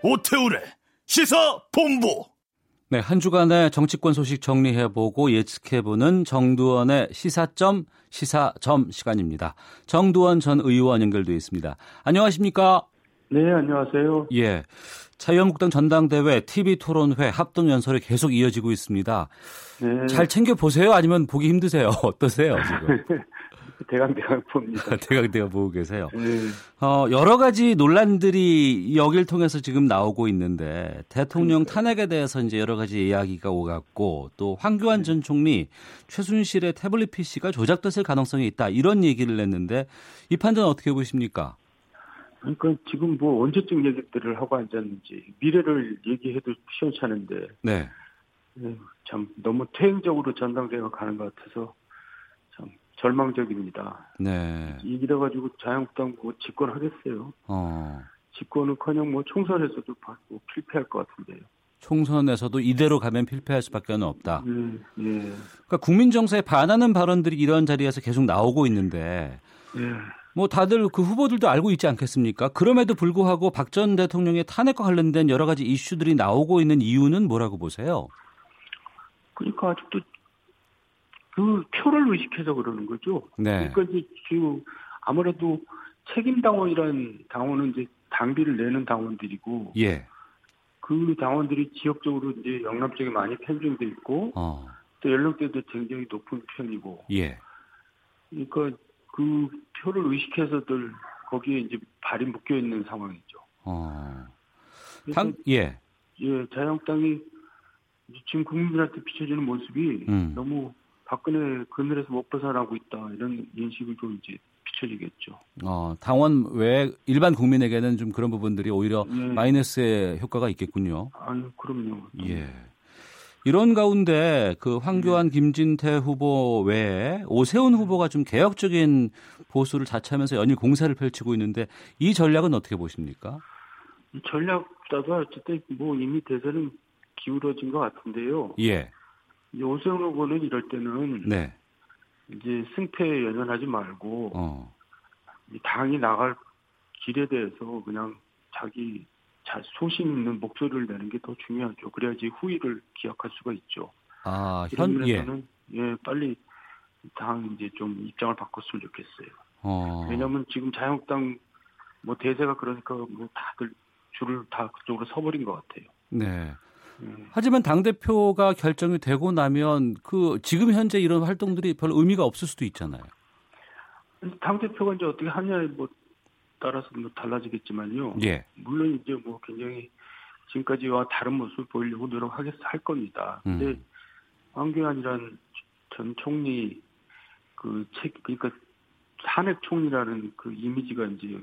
오태우래 시사 본부 네, 한 주간의 정치권 소식 정리해보고 예측해보는 정두원의 시사점, 시사점 시간입니다. 정두원 전 의원 연결돼 있습니다. 안녕하십니까? 네, 안녕하세요. 예. 자유한국당 전당대회 TV 토론회 합동 연설이 계속 이어지고 있습니다. 네, 잘 챙겨 보세요? 아니면 보기 힘드세요? 어떠세요, 지금? 대강대강 봅니다. 대강대가 보고 계세요. 네, 어, 여러 가지 논란들이 여길 통해서 지금 나오고 있는데 대통령 탄핵에 대해서 이제 여러 가지 이야기가 오갔고 또 황교안 전 총리 최순실의 태블릿 PC가 조작됐을 가능성이 있다 이런 얘기를 냈는데 이 판단 어떻게 보십니까? 그러니까 지금 뭐 언제쯤 얘기들을 하고 앉았는지 미래를 얘기해도 시원찮은데 네. 네, 참 너무 퇴행적으로 전당대회가 가는 것 같아서 참 절망적입니다. 네. 이래 가지고 자유한국당 뭐 집권하겠어요. 어. 집권은커녕 뭐 총선에서도 받고 필패할 것 같은데요. 총선에서도 이대로 가면 필패할 수밖에 없다. 예, 예, 그러니까 국민 정서에 반하는 발언들이 이런 자리에서 계속 나오고 있는데 예. 뭐 다들 그 후보들도 알고 있지 않겠습니까? 그럼에도 불구하고 박 전 대통령의 탄핵과 관련된 여러 가지 이슈들이 나오고 있는 이유는 뭐라고 보세요? 그러니까 아직도 그 표를 의식해서 그러는 거죠. 네. 그러니까 이제 그 아무래도 책임 당원이란 당원은 이제 당비를 내는 당원들이고 예. 그 당원들이 지역적으로 이제 영남 쪽에 많이 편중돼 있고 어. 또 연령대도 굉장히 높은 편이고 예. 그러니까 그 표를 의식해서들 거기에 이제 발이 묶여 있는 상황이죠. 어. 당, 예. 예, 자유한국당이 지금 국민들한테 비춰지는 모습이 음. 너무 박근혜 그늘에서 못 벗어나고 있다 이런 인식을 좀 이제 비춰지겠죠. 어, 당원 외 일반 국민에게는 좀 그런 부분들이 오히려 예. 마이너스의 효과가 있겠군요. 아유, 그럼요. 예. 이런 가운데 그 황교안, 김진태 후보 외에 오세훈 후보가 좀 개혁적인 보수를 자처하면서 연일 공세를 펼치고 있는데 이 전략은 어떻게 보십니까? 이 전략보다가 어쨌든 뭐 이미 대세는 기울어진 것 같은데요. 예. 이 오세훈 후보는 이럴 때는 네. 이제 승패에 연연하지 말고 어. 이 당이 나갈 길에 대해서 그냥 자기 자, 소신 있는 목소리를 내는 게 더 중요하죠. 그래야지 후위를 기약할 수가 있죠. 아, 이런 현, 예. 면에서는 예, 빨리 당 이제 좀 입장을 바꿨으면 좋겠어요. 어. 왜냐하면 지금 자유한국당 뭐 대세가 그러니까 뭐 다들 줄을 다 그쪽으로 서버린 것 같아요. 네. 음. 하지만 당대표가 결정이 되고 나면 그 지금 현재 이런 활동들이 별 의미가 없을 수도 있잖아요. 당 대표가 이제 어떻게 하냐에 뭐 따라서 뭐 달라지겠지만요. 예. 물론 이제 뭐 굉장히 지금까지와 다른 모습을 보이려고 노력하겠 할 겁니다. 근데 음. 황교안이란 전 총리 그 책 그러니까 탄핵 총리라는 그 이미지가 이제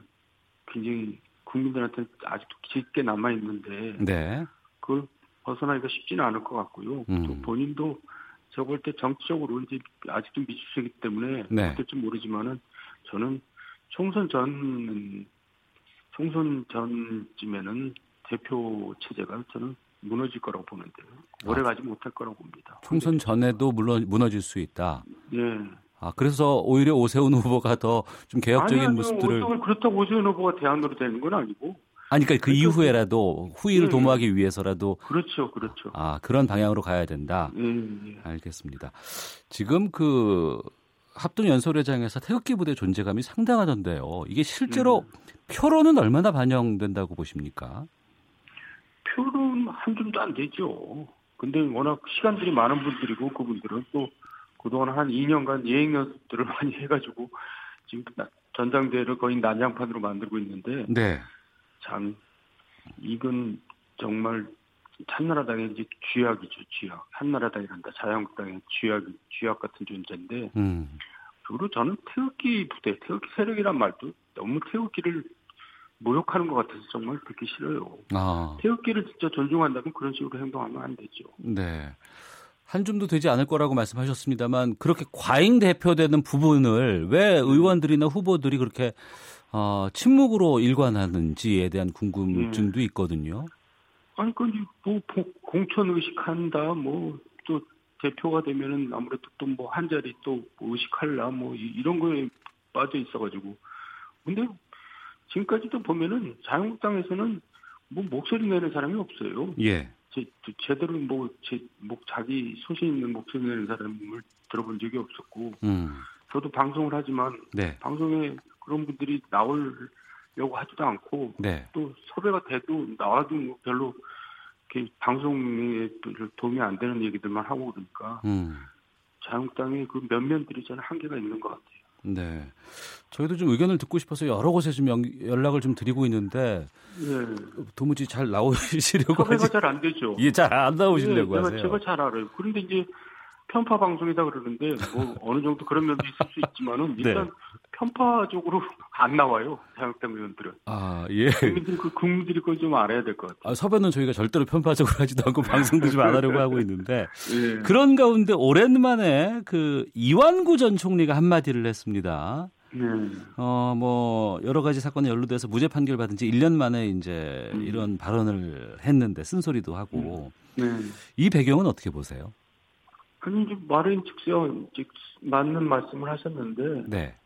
굉장히 국민들한테 아직도 깊게 남아 있는데 네. 그걸 벗어나기가 쉽지는 않을 것 같고요. 음. 또 본인도 제가 볼 때 정치적으로 이제 아직도 미주수이기 때문에 네. 어떨지 모르지만은 저는 총선 전 총선 전쯤에는 대표 체제가 저는 무너질 거라고 보는데요. 오래 가지 못할 거라고 봅니다. 총선 전에도 물론 무너질 수 있다. 예. 아, 그래서 오히려 오세훈 후보가 더 좀 개혁적인 아니, 아니요. 모습들을 그렇다고 오세훈 후보가 대안으로 되는 건 아니고. 아니 그러니까 그 이후에라도 후위를 예. 도모하기 위해서라도 그렇죠, 그렇죠. 아, 그런 방향으로 가야 된다. 예, 예. 알겠습니다. 지금 그 합동 연설회장에서 태극기 부대 존재감이 상당하던데요. 이게 실제로 음. 표로는 얼마나 반영된다고 보십니까? 표는 한 줌도 안 되죠. 근데 워낙 시간들이 많은 분들이고 그분들은 또 그동안 한 2년간 예행 연습들을 많이 해가지고 지금 나- 전당대회를 거의 난장판으로 만들고 있는데 네. 참 이건 정말 한나라당의 이제 쥐약이죠 쥐약 한나라당이란다 자유한국당의 쥐약 쥐약 같은 존재인데 음. 그리고 저는 태극기 부대 태극기 세력이란 말도 너무 태극기를 모욕하는 것 같아서 정말 듣기 싫어요. 아, 태극기를 진짜 존중한다면 그런 식으로 행동하면 안 되죠. 네. 한 줌도 되지 않을 거라고 말씀하셨습니다만 그렇게 과잉 대표되는 부분을 왜 의원들이나 후보들이 그렇게 어, 침묵으로 일관하는지에 대한 궁금증도 있거든요. 아니, 그, 뭐, 보- 공천 의식한다, 뭐, 또, 대표가 되면은 아무래도 또 뭐, 한 자리 또 의식할라, 뭐, 이- 이런 거에 빠져 있어가지고. 근데, 지금까지도 보면은, 자유한국당에서는 뭐, 목소리 내는 사람이 없어요. 예. 제, 제대로 뭐, 제, 목, 자기 소신 있는 목소리 내는 사람을 들어본 적이 없었고, 음. 저도 방송을 하지만, 네. 방송에 그런 분들이 나오려고 하지도 않고, 네. 또 섭외가 돼도 나와도 뭐 별로 이렇게 방송에 별 도움이 안 되는 얘기들만 하고 그러니까 음. 자유한국당의 그 면면들이 저는 한계가 있는 것 같아요. 네. 저희도 좀 의견을 듣고 싶어서 여러 곳에 좀 연- 연락을 좀 드리고 있는데 예. 도무지 잘 나오시려고 섭외가. 잘 안 되죠. 예, 잘 안 나오시려고 예, 제가, 하세요. 제가 잘 알아요. 그런데 이제 편파 방송이다 그러는데 뭐 어느 정도 그런 면도 있을 수 있지만은 일단 네. 편파적으로 안 나와요. 자유한국당 의원들은. 아, 예. 국민들이 그 국민들이 그걸 좀 알아야 될 것 같아요. 아, 섭외는 저희가 절대로 편파적으로 하지도 않고 방송도 좀 안 하려고 하고 있는데 예. 그런 가운데 오랜만에 그 이완구 전 총리가 한마디를 했습니다. 네. 어, 뭐, 여러 가지 사건에 연루돼서 무죄 판결 받은 지 1년 만에 이제 음. 이런 발언을 했는데 쓴소리도 하고 네. 이 배경은 어떻게 보세요? 아니 이제 말은 즉선 즉 맞는 말씀을 하셨는데 네.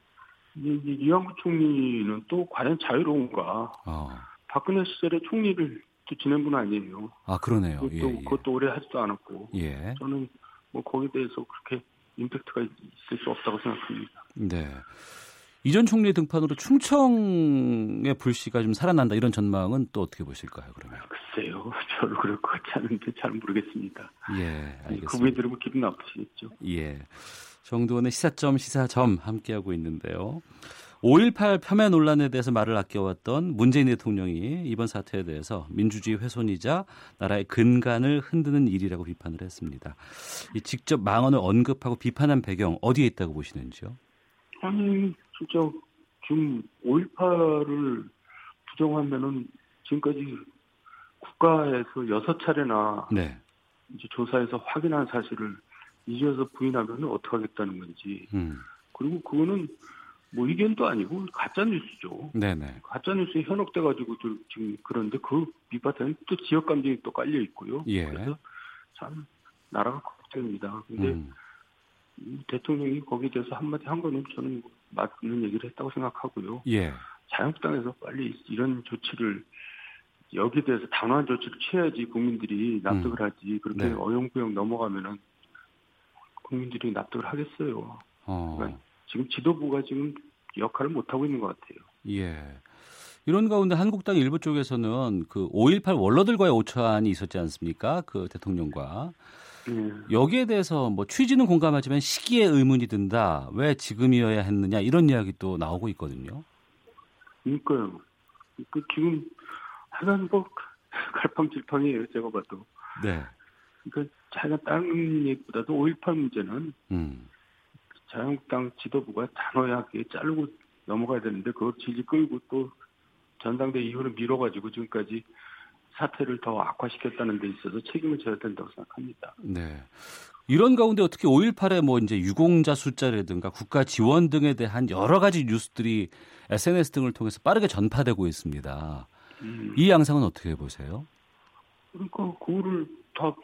이제 이완구 총리는 또 과연 자유로운가? 어. 박근혜 시절에 총리를 또 지낸 분 아니에요. 아, 그러네요. 그것도, 예, 예. 그것도 오래 하지도 않았고 예. 저는 뭐 거기에 대해서 그렇게 임팩트가 있을 수 없다고 생각합니다. 네. 이전 총리 등판으로 충청의 불씨가 좀 살아난다 이런 전망은 또 어떻게 보실까요, 그러면? 글쎄요, 별로 그럴 것 같지 않은데 잘 모르겠습니다. 예, 알겠습니다. 그분이 들으면 기분 나쁘시겠죠. 예. 정두원의 시사점 시사점 함께하고 있는데요. 5.18 폄훼 논란에 대해서 말을 아껴왔던 문재인 대통령이 이번 사태에 대해서 민주주의 훼손이자 나라의 근간을 흔드는 일이라고 비판을 했습니다. 이 직접 망언을 언급하고 비판한 배경 어디에 있다고 보시는지요? 아 니 진짜 지금 5.18을 부정하면은 지금까지 국가에서 여섯 차례나 네. 이제 조사해서 확인한 사실을 이제서 부인하면 어떻게 하겠다는 건지. 음. 그리고 그거는 뭐 의견도 아니고 가짜 뉴스죠. 네네. 가짜 뉴스에 현혹돼 가지고 지금 그런데 그 밑바탕에 또 지역 감정이 또 깔려 있고요. 예. 그래서 참 나라가 걱정입니다. 근데 음. 이 대통령이 거기에 대해서 한마디 한 거는 저는 맞는 얘기를 했다고 생각하고요. 예. 자유한국당에서 빨리 이런 조치를 여기에 대해서 단호한 조치를 취해야지 국민들이 납득을 하지 그렇게 네. 어영부영 넘어가면은 국민들이 납득을 하겠어요. 어. 그러니까 지금 지도부가 지금 역할을 못 하고 있는 것 같아요. 예. 이런 가운데 한국당 일부 쪽에서는 그 5.18 원로들과의 오차안이 있었지 않습니까? 그 대통령과. 예. 여기에 대해서 뭐 취지는 공감하지만 시기에 의문이 든다. 왜 지금이어야 했느냐 이런 이야기 또 나오고 있거든요. 그러니까요. 그 지금 하여간 뭐 갈팡질팡이에요. 제가 봐도. 네. 그러니까 자기가 다른 얘기보다도 5.18 문제는 음. 자유한국당 지도부가 단호하게 자르고 넘어가야 되는데 그걸 질질 끌고 또 전당대 이후로 밀어가지고 지금까지 사태를 더 악화시켰다는 데 있어서 책임을 져야 된다고 생각합니다. 네. 이런 가운데 어떻게 5.18의 뭐 이제 유공자 숫자라든가 국가 지원 등에 대한 여러 가지 뉴스들이 SNS 등을 통해서 빠르게 전파되고 있습니다. 음, 이 양상은 어떻게 보세요? 그러니까 그거를 다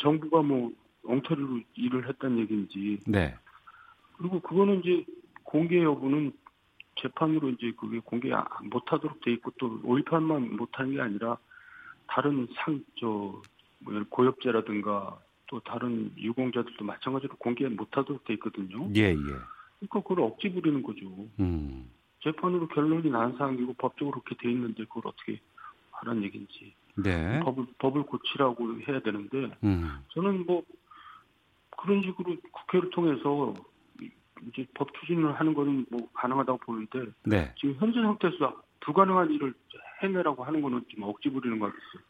정부가 뭐 엉터리로 일을 했다는 얘기인지 네. 그리고 그거는 이제 공개 여부는 재판으로 이제 그게 공개 못하도록 돼 있고 또 5.18만 못하는 게 아니라 다른 상저 뭐 고엽제라든가 또 다른 유공자들도 마찬가지로 공개 못하도록 돼 있거든요. 예, 예. 그러니까 그걸 억지 부리는 거죠. 음. 재판으로 결론이 난 사항이고 법적으로 그렇게 돼 있는데 그걸 어떻게 하라는 얘기인지 네. 법을 법을 고치라고 해야 되는데 음. 저는 뭐 그런 식으로 국회를 통해서 이제 법 추진을 하는 거는 뭐 가능하다고 보는데 네. 지금 현재 상태에서 불가능한 일을 해내라고 하는 거는 좀 억지 부리는 것 같아서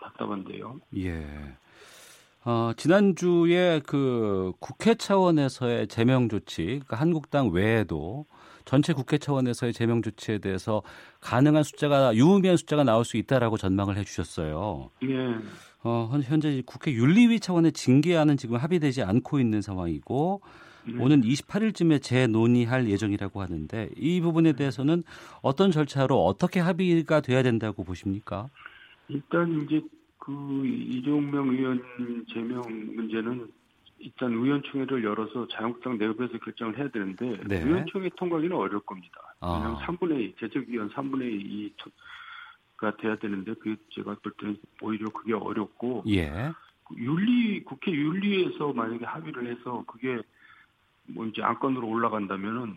답답한데요. 예. 어, 지난주에 그 국회 차원에서의 제명 조치, 그러니까 한국당 외에도 전체 국회 차원에서의 제명 조치에 대해서 가능한 숫자가 유의미한 숫자가 나올 수 있다라고 전망을 해주셨어요. 예. 어, 현- 현재 국회 윤리위 차원의 징계안은 지금 합의되지 않고 있는 상황이고 네. 오는 28일쯤에 재논의할 예정이라고 하는데 이 부분에 대해서는 어떤 절차로 어떻게 합의가 돼야 된다고 보십니까? 일단 이제 그 이종명 의원 제명 문제는 일단 의원총회를 열어서 자유한국당 내부에서 결정을 해야 되는데 네. 의원총회 통과기는 어려울 겁니다. 아. 왜냐하면 3분의 2, 제적위원 3분의 2가 돼야 되는데 그 제가 볼 때는 오히려 그게 어렵고 예. 윤리 국회 윤리에서 만약에 합의를 해서 그게 뭐 이제 안건으로 올라간다면은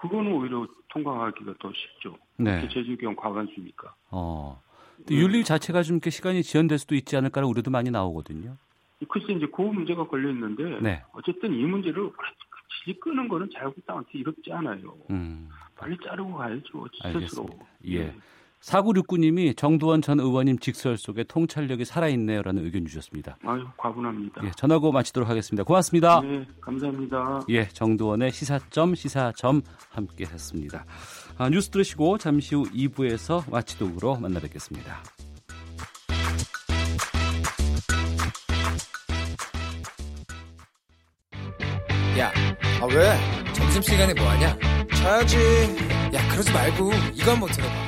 그거는 오히려 통과하기가 더 쉽죠. 네. 제주경 과반수니까. 어. 또 윤리 자체가 좀 이렇게 시간이 지연될 수도 있지 않을까라는 우려도 많이 나오거든요. 글쎄 이제 그 문제가 걸려 있는데 네. 어쨌든 이 문제를 질질 끄는 거는 자유한국당한테 이롭지 않아요. 음. 빨리 자르고 가야죠. 스스로. 예. 4969님이 정두원 전 의원님 직설 속에 통찰력이 살아있네요 라는 의견 주셨습니다. 아유 과분합니다. 예, 전화고 마치도록 하겠습니다. 고맙습니다. 네, 감사합니다. 예, 정두원의 시사점 시사점 함께 했습니다. 아, 뉴스 들으시고 잠시 후 2부에서 마치도록으로 만나 뵙겠습니다. 야, 아 왜? 점심시간에 뭐하냐? 자야지. 야, 그러지 말고 이거 한번 들어봐.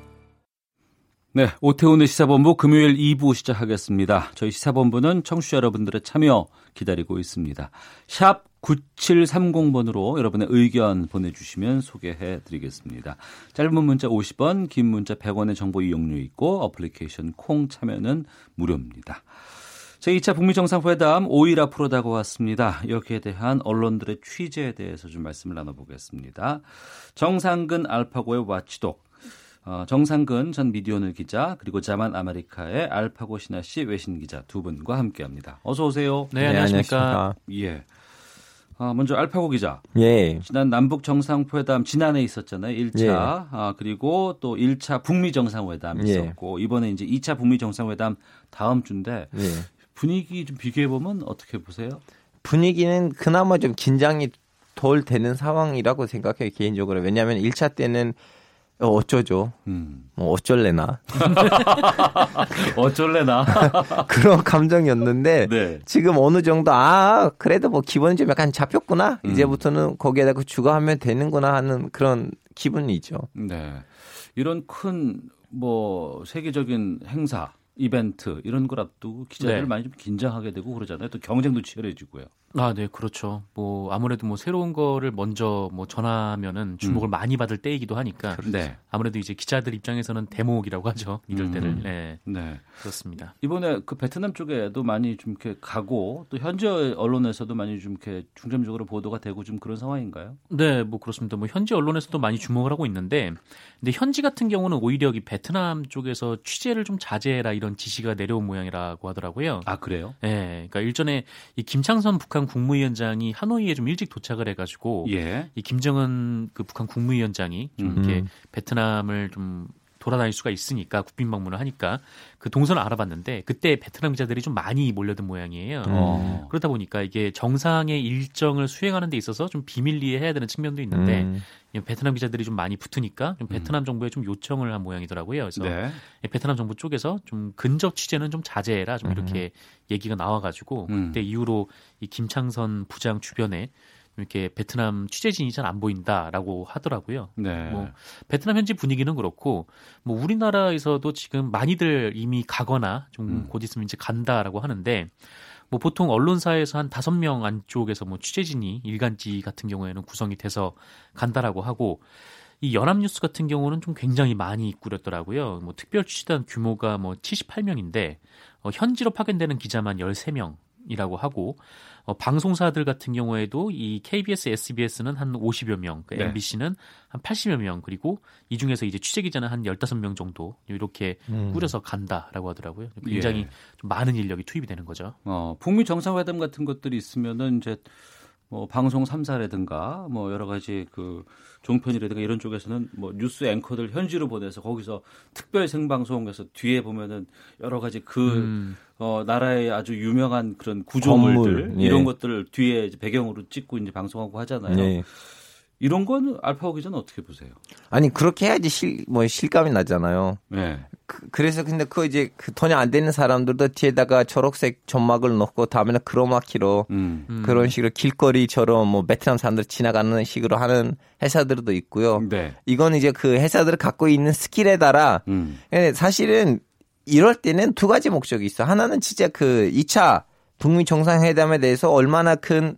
네, 오태훈의 시사본부 금요일 2부 시작하겠습니다. 저희 시사본부는 청취자 여러분들의 참여 기다리고 있습니다. 샵 9730번으로 여러분의 의견 보내주시면 소개해 드리겠습니다. 짧은 문자 50원, 긴 문자 100원의 정보 이용료 있고 어플리케이션 콩 참여는 무료입니다. 제2차 북미 정상회담 5일 앞으로 다가왔습니다. 여기에 대한 언론들의 취재에 대해서 좀 말씀을 나눠보겠습니다. 정상근 알파고의 watchdog, 어, 정상근 전 미디어오늘 기자 그리고 자만 아메리카의 알파고 시나씨 외신 기자 두 분과 함께합니다. 어서 오세요. 네, 안녕하십니까. 예. 아, 먼저 알파고 기자. 예. 지난 남북 정상회담 지난해 있었잖아요. 1차. 예. 아, 그리고 또 1차 북미 정상회담 예. 있었고 이번에 이제 2차 북미 정상회담 다음 주인데 예. 분위기 좀 비교해 보면 어떻게 보세요? 분위기는 그나마 좀 긴장이 덜 되는 상황이라고 생각해요, 개인적으로. 왜냐하면 1차 때는 어, 어쩌죠. 음. 뭐 어쩔래나. 어쩔래나. 그런 감정이었는데 네. 지금 어느 정도 아 그래도 뭐 기분이 좀 약간 잡혔구나. 음. 이제부터는 거기에다가 추가하면 되는구나 하는 그런 기분이죠. 네. 이런 큰 뭐 세계적인 행사 이벤트 이런 걸 앞두고 기자들 네. 많이 좀 긴장하게 되고 그러잖아요. 또 경쟁도 치열해지고요. 아, 네, 그렇죠. 뭐 아무래도 뭐 새로운 거를 먼저 뭐 전하면은 주목을 많이 받을 때이기도 하니까 네. 아무래도 이제 기자들 입장에서는 대목이라고 하죠. 이럴 음. 때를. 네. 네. 그렇습니다. 이번에 그 베트남 쪽에도 많이 좀 이렇게 가고 또 현지 언론에서도 많이 좀 이렇게 중점적으로 보도가 되고 좀 그런 상황인가요? 네, 뭐 그렇습니다. 뭐 현지 언론에서도 많이 주목을 하고 있는데, 근데 현지 같은 경우는 오히려 이 베트남 쪽에서 취재를 좀 자제해라 이런 지시가 내려온 모양이라고 하더라고요. 아 그래요? 네, 그러니까 일전에 이 김창선 북한 국무위원장이 하노이에 좀 일찍 도착을 해가지고, 예. 이 김정은 그 북한 국무위원장이 좀 음. 이렇게 베트남을 좀 돌아다닐 수가 있으니까 국빈 방문을 하니까 그 동선을 알아봤는데 그때 베트남 기자들이 좀 많이 몰려든 모양이에요. 어. 그러다 보니까 이게 정상의 일정을 수행하는 데 있어서 좀 비밀리에 해야 되는 측면도 있는데 음. 이 베트남 기자들이 좀 많이 붙으니까 좀 베트남 정부에 좀 요청을 한 모양이더라고요. 그래서 네. 이 베트남 정부 쪽에서 좀 근접 취재는 좀 자제해라 좀 이렇게 얘기가 나와가지고 음. 그때 이후로 이 김창선 부장 주변에 이렇게 베트남 취재진이 잘 안 보인다라고 하더라고요. 네. 뭐 베트남 현지 분위기는 그렇고 뭐 우리나라에서도 지금 많이들 이미 가거나 좀 음. 곧 있으면 이제 간다라고 하는데 뭐 보통 언론사에서 한 다섯 명 안쪽에서 뭐 취재진이 일간지 같은 경우에는 구성이 돼서 간다라고 하고 이 연합뉴스 같은 경우는 좀 굉장히 많이 꾸렸더라고요. 뭐 특별 취재단 규모가 뭐 78명인데 어, 현지로 파견되는 기자만 13명이라고 하고 어, 방송사들 같은 경우에도 이 KBS, SBS는 한 50여 명, 그 네. MBC는 한 80여 명, 그리고 이 중에서 이제 취재 기자는 한 15명 정도 이렇게 음. 꾸려서 간다라고 하더라고요. 굉장히 예. 좀 많은 인력이 투입이 되는 거죠. 어, 북미 정상회담 같은 것들이 있으면은 이제 뭐 방송 3사라든가 뭐 여러 가지 그 종편이라든가 이런 쪽에서는 뭐 뉴스 앵커들 현지로 보내서 거기서 특별 생방송에서 뒤에 보면은 여러 가지 그 음. 어, 나라의 아주 유명한 그런 구조물들 건물, 예. 이런 것들을 뒤에 이제 배경으로 찍고 이제 방송하고 하잖아요. 네. 이런 건 알파고 기자는 어떻게 보세요? 아니 그렇게 해야지 실 뭐 실감이 나잖아요. 네. 그, 래서 근데 그 이제 그 돈이 안 되는 사람들도 뒤에다가 초록색 점막을 넣고 다음에는 크로마키로 음. 음. 그런 식으로 길거리처럼 뭐 베트남 사람들 지나가는 식으로 하는 회사들도 있고요. 네. 이건 이제 그 회사들을 갖고 있는 스킬에 따라 음. 근데 사실은 이럴 때는 두 가지 목적이 있어. 하나는 진짜 그 2차 북미 정상회담에 대해서 얼마나 큰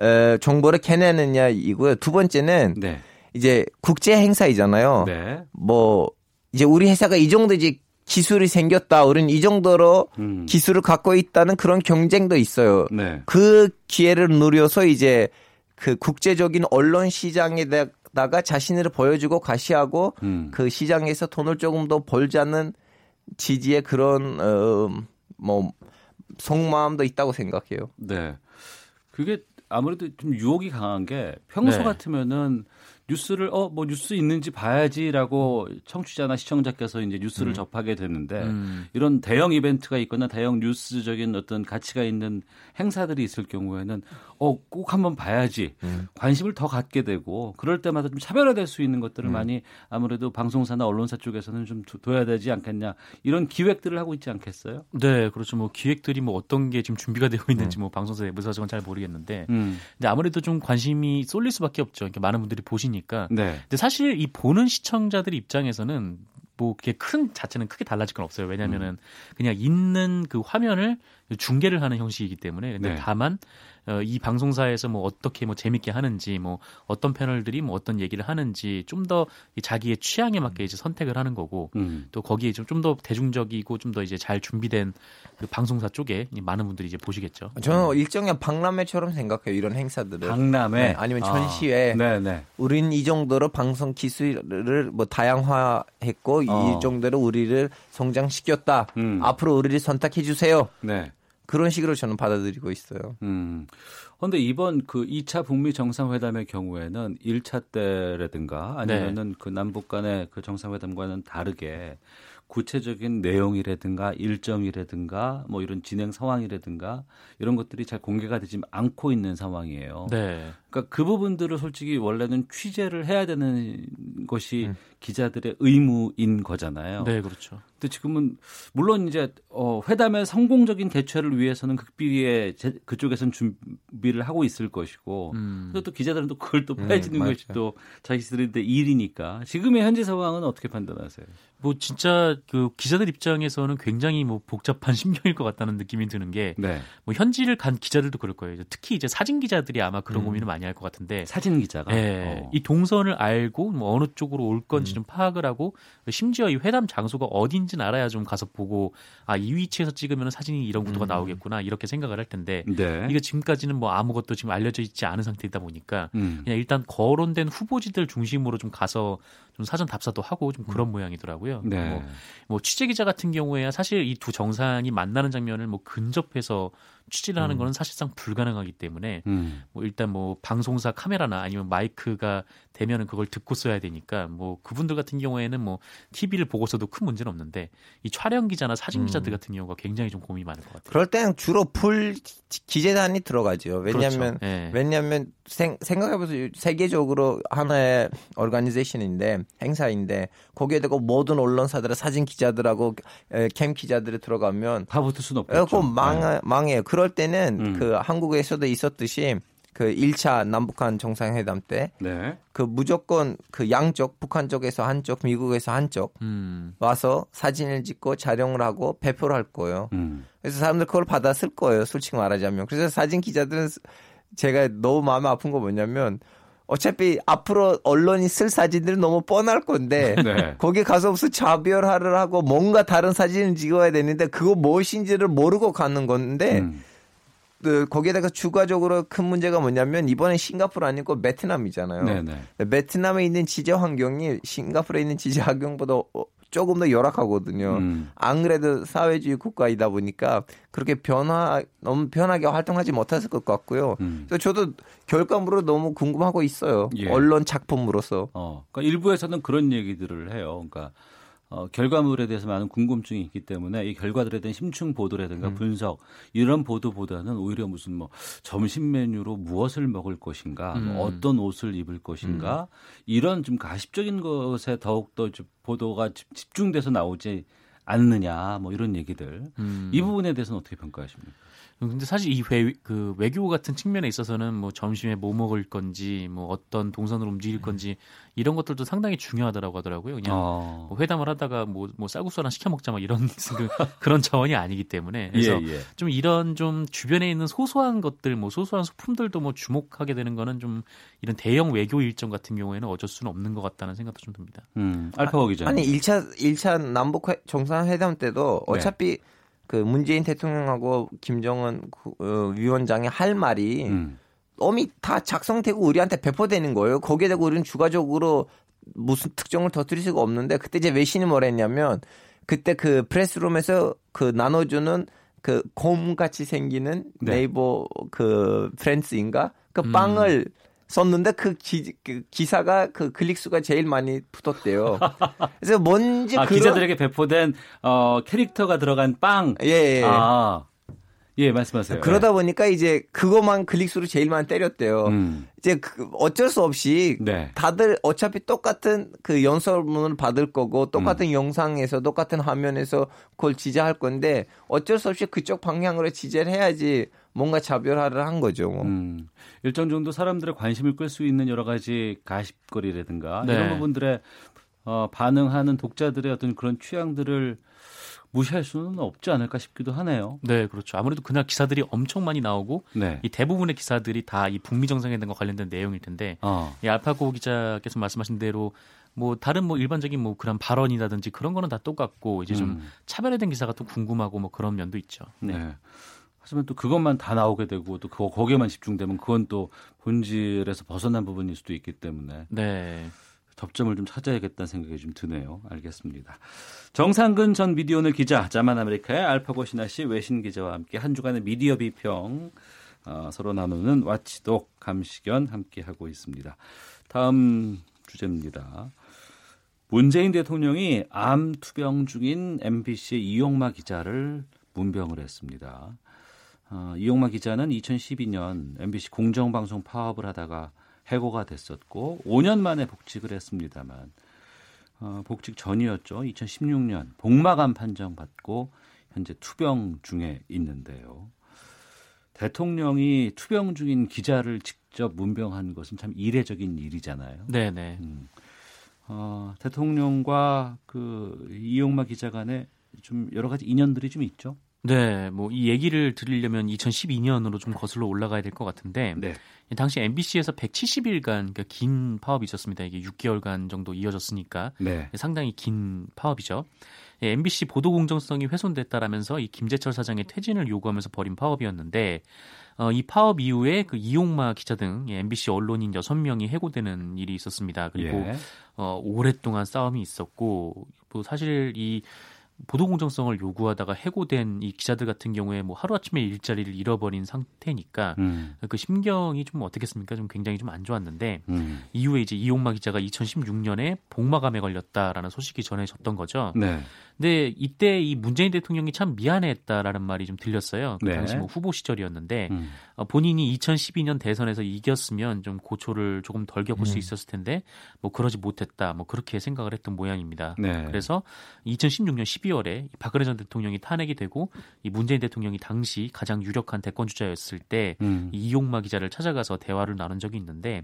어, 정보를 캐내느냐 이고요. 두 번째는 네. 이제 국제 행사이잖아요. 네. 뭐 이제 우리 회사가 이 정도 이제 기술이 생겼다. 우리는 이 정도로 음. 기술을 갖고 있다는 그런 경쟁도 있어요. 네. 그 기회를 누려서 이제 그 국제적인 언론 시장에다가 자신을 보여주고 가시하고 음. 그 시장에서 돈을 조금 더 벌자는 지지의 그런 어뭐 속마음도 있다고 생각해요. 네. 그게 아무래도 좀 유혹이 강한 게 평소 네. 같으면은 뉴스를 어 뭐 뉴스 있는지 봐야지라고 청취자나 시청자께서 이제 뉴스를 접하게 되는데 음. 이런 대형 이벤트가 있거나 대형 뉴스적인 어떤 가치가 있는 행사들이 있을 경우에는 어 꼭 한번 봐야지 관심을 더 갖게 되고 그럴 때마다 좀 차별화될 수 있는 것들을 많이 아무래도 방송사나 언론사 쪽에서는 좀 두- 둬야 되지 않겠냐 이런 기획들을 하고 있지 않겠어요? 네, 그렇죠. 뭐 기획들이 뭐 어떤 게 지금 준비가 되고 있는지 뭐 방송사 내부 사정은 잘 모르겠는데, 음. 근데 아무래도 좀 관심이 쏠릴 수밖에 없죠. 이렇게 많은 분들이 보시니까. 네. 근데 사실 이 보는 시청자들 입장에서는 뭐 그게 큰 자체는 크게 달라질 건 없어요. 왜냐하면은 그냥 있는 그 화면을 중계를 하는 형식이기 때문에. 근데 네. 다만 어, 이 방송사에서 뭐 어떻게 뭐 재밌게 하는지 뭐 어떤 패널들이 뭐 어떤 얘기를 하는지 좀 더 자기의 취향에 맞게 이제 선택을 하는 거고 음. 또 거기에 좀더 대중적이고 좀 더 이제 잘 준비된 그 방송사 쪽에 이 많은 분들이 이제 보시겠죠. 저는 일종의 박람회처럼 생각해요. 이런 행사들을. 박람회 네, 아니면 전시회. 아, 네, 네. 우린 이 정도로 방송 기술을 뭐 다양화했고 어. 이 정도로 우리를 성장시켰다. 음. 앞으로 우리를 선택해 주세요. 네. 그런 식으로 저는 받아들이고 있어요. 음. 그런데 이번 그 2차 북미 정상회담의 경우에는 1차 때라든가 아니면은 그 남북 간의 그 정상회담과는 다르게 구체적인 내용이라든가 일정이라든가 뭐 이런 진행 상황이라든가 이런 것들이 잘 공개가 되지 않고 있는 상황이에요. 네. 그러니까 그 부분들을 솔직히 원래는 취재를 해야 되는 것이 음. 기자들의 의무인 거잖아요. 네, 그렇죠. 근데 지금은 물론 이제 어 회담의 성공적인 개최를 위해서는 극비리에 제, 그쪽에선 준비를 하고 있을 것이고 음. 또, 또 기자들은 또 그걸 또 음, 빼지는 맞아요. 것이 또 자기들의 일이니까 지금의 현재 상황은 어떻게 판단하세요? 뭐 진짜 그 기자들 입장에서는 굉장히 뭐 복잡한 심경일 것 같다는 느낌이 드는 게뭐 네. 현지를 간 기자들도 그럴 거예요. 특히 이제 사진 기자들이 아마 그런 음. 고민을 많이 할 것 같은데 사진 기자가 예, 어. 이 동선을 알고 뭐 어느 쪽으로 올 건지 음. 좀 파악을 하고 심지어 이 회담 장소가 어딘지는 알아야 좀 가서 보고 아 이 위치에서 찍으면 사진이 이런 구도가 음. 나오겠구나 이렇게 생각을 할 텐데 네. 이게 지금까지는 뭐 아무것도 지금 알려져 있지 않은 상태이다 보니까 음. 그냥 일단 거론된 후보지들 중심으로 좀 가서 좀 사전 답사도 하고 좀 그런 모양이더라고요. 음. 네. 뭐, 뭐 취재 기자 같은 경우에야 사실 이 두 정상이 만나는 장면을 뭐 근접해서 취재를 하는 음. 거는 사실상 불가능하기 때문에 음. 뭐 일단 뭐 방송사 카메라나 아니면 마이크가 되면은 그걸 듣고 써야 되니까 뭐 그분들 같은 경우에는 뭐 TV를 보고서도 큰 문제는 없는데 이 촬영 기자나 사진 기자들 음. 같은 경우가 굉장히 좀 고민이 많을 것 같아요. 그럴 때는 주로 풀 기재단이 들어가죠. 왜냐하면 그렇죠. 예. 왜냐하면 생, 생각해보세요. 세계적으로 하나의 얼가니제이션인데 행사인데 거기에다가 모든 언론사들의 사진 기자들하고 에, 캠 기자들이 들어가면 다 붙을 수는. 그거 망 망해요. 그럴 때는 음. 그 한국에서도 있었듯이 그 1차 남북한 정상회담 때그 네. 무조건 그 양쪽 북한 쪽에서 한쪽 미국에서 한쪽 음. 와서 사진을 찍고 촬영을 하고 배포를 할 거예요. 음. 그래서 사람들 그걸 받았을 거예요. 솔직히 말하자면. 그래서 사진 기자들은 제가 너무 마음 아픈 거 뭐냐면 어차피 앞으로 언론이 쓸 사진들은 너무 뻔할 건데 네. 거기 가서 무슨 자별화를 하고 뭔가 다른 사진을 찍어야 되는데 그거 무엇인지를 모르고 가는 건데 음. 그 거기에다가 추가적으로 큰 문제가 뭐냐면 이번에 싱가포르 아니고 베트남이잖아요. 네네. 베트남에 있는 지재 환경이 싱가포르에 있는 지재 환경보다 어, 조금 더 열악하거든요. 음. 안 그래도 사회주의 국가이다 보니까 그렇게 변화 너무 편하게 활동하지 못했을 것 같고요. 음. 그래서 저도 결과물을 너무 궁금하고 있어요. 예. 언론 작품으로서. 어, 그러니까 일부에서는 그런 얘기들을 해요. 그러니까 어, 결과물에 대해서 많은 궁금증이 있기 때문에 이 결과들에 대한 심층 보도라든가 음. 분석 이런 보도보다는 오히려 무슨 뭐 점심 메뉴로 무엇을 먹을 것인가, 음. 뭐 어떤 옷을 입을 것인가 이런 좀 가십적인 것에 더욱 더 보도가 집- 집중돼서 나오지 않느냐, 뭐 이런 얘기들 음. 이 부분에 대해서는 어떻게 평가하십니까? 근데 사실 이 외, 그 외교 같은 측면에 있어서는 뭐 점심에 뭐 먹을 건지 뭐 어떤 동선으로 움직일 건지 이런 것들도 상당히 중요하다라고 하더라고요. 그냥 어. 뭐 회담을 하다가 뭐, 뭐 쌀국수 하나 시켜 먹자 막 이런 그, 그런 차원이 아니기 때문에 그래서 예, 예. 좀 이런 좀 주변에 있는 소소한 것들 뭐 소소한 소품들도 뭐 주목하게 되는 거는 좀 이런 대형 외교 일정 같은 경우에는 어쩔 수는 없는 것 같다는 생각도 좀 듭니다. 음, 알파고 기자. 아니 1차 1차 남북 회- 정상회담 때도 네. 어차피 그 문재인 대통령하고 김정은 구- 어, 위원장이 할 말이 음. 이미 다 작성되고 우리한테 배포되는 거예요. 거기에다가 우리는 추가적으로 무슨 특정을 터뜨릴 수가 없는데 그때 이제 외신이 뭐라 했냐면 그때 그 프레스룸에서 그 나눠주는 그 곰같이 생기는 네. 네이버 그 프렌스인가 그 음. 빵을 썼는데 그, 기, 그 기사가 그 클릭 수가 제일 많이 붙었대요. 그래서 뭔지 아, 그런 기자들에게 배포된 어, 캐릭터가 들어간 빵. 예, 예. 아, 예, 말씀하세요. 그러다 보니까 이제 그것만 클릭수로 제일 많이 때렸대요. 음. 이제 그 어쩔 수 없이 네. 다들 어차피 똑같은 그 연설문을 받을 거고 똑같은 음. 영상에서 똑같은 화면에서 그걸 지지할 건데 어쩔 수 없이 그쪽 방향으로 지지를 해야지 뭔가 차별화를 한 거죠. 뭐. 음, 일정 정도 사람들의 관심을 끌 수 있는 여러 가지 가십거리라든가 네. 이런 부분들에 어, 반응하는 독자들의 어떤 그런 취향들을 무시할 수는 없지 않을까 싶기도 하네요. 네, 그렇죠. 아무래도 그날 기사들이 엄청 많이 나오고 네. 이 대부분의 기사들이 다 이 북미 정상회담과 관련된 내용일 텐데 어. 이 알파고 기자께서 말씀하신 대로 뭐 다른 뭐 일반적인 뭐 그런 발언이라든지 그런 거는 다 똑같고 이제 좀 음. 차별화된 기사가 또 궁금하고 뭐 그런 면도 있죠. 네. 하지만 또 그것만 다 나오게 되고 또 그거 거기에만 집중되면 그건 또 본질에서 벗어난 부분일 수도 있기 때문에 네. 접점을 좀 찾아야겠다는 생각이 좀 드네요. 알겠습니다. 정상근 전 미디어오늘 기자, 자만 아메리카의 알파고 신하 씨 외신 기자와 함께 한 주간의 미디어 비평 어, 서로 나누는 와치독 감시견 함께 하고 있습니다. 다음 주제입니다. 문재인 대통령이 암 투병 중인 MBC의 이용마 기자를 문병을 했습니다. 어, 이용마 기자는 2012년 MBC 공정방송 파업을 하다가 해고가 됐었고 5년 만에 복직을 했습니다만 어, 복직 전이었죠. 2016년 복마감 판정 받고 현재 투병 중에 있는데요. 대통령이 투병 중인 기자를 직접 문병한 것은 참 이례적인 일이잖아요. 네네. 음. 어, 대통령과 그 이용마 기자 간에 좀 여러 가지 인연들이 좀 있죠. 네, 뭐 이 얘기를 드리려면 2012년으로 좀 거슬러 올라가야 될 것 같은데 네. 당시 MBC에서 170일간 그러니까 긴 파업이 있었습니다. 이게 6개월간 정도 이어졌으니까 네. 상당히 긴 파업이죠. 예, MBC 보도 공정성이 훼손됐다라면서 이 김재철 사장의 퇴진을 요구하면서 벌인 파업이었는데 어, 이 파업 이후에 그 이용마 기자 등 예, MBC 언론인 6명이 해고되는 일이 있었습니다. 그리고 예. 어, 오랫동안 싸움이 있었고 뭐 사실 이 보도 공정성을 요구하다가 해고된 이 기자들 같은 경우에 뭐 하루아침에 일자리를 잃어버린 상태니까 음. 그 심경이 좀 어떻겠습니까? 좀 굉장히 좀 안 좋았는데 음. 이후에 이제 이용마 기자가 2016년에 복마감에 걸렸다라는 소식이 전해졌던 거죠. 네. 근데 이때 이 문재인 대통령이 참 미안했다라는 말이 좀 들렸어요. 그 네. 당시 뭐 후보 시절이었는데 음. 어, 본인이 2012년 대선에서 이겼으면 좀 고초를 조금 덜 겪을 수 음. 있었을 텐데 뭐 그러지 못했다. 뭐 그렇게 생각을 했던 모양입니다. 네. 그래서 2016년 12월에 박근혜 전 대통령이 탄핵이 되고 이 문재인 대통령이 당시 가장 유력한 대권 주자였을 때 음. 이 이용마 기자를 찾아가서 대화를 나눈 적이 있는데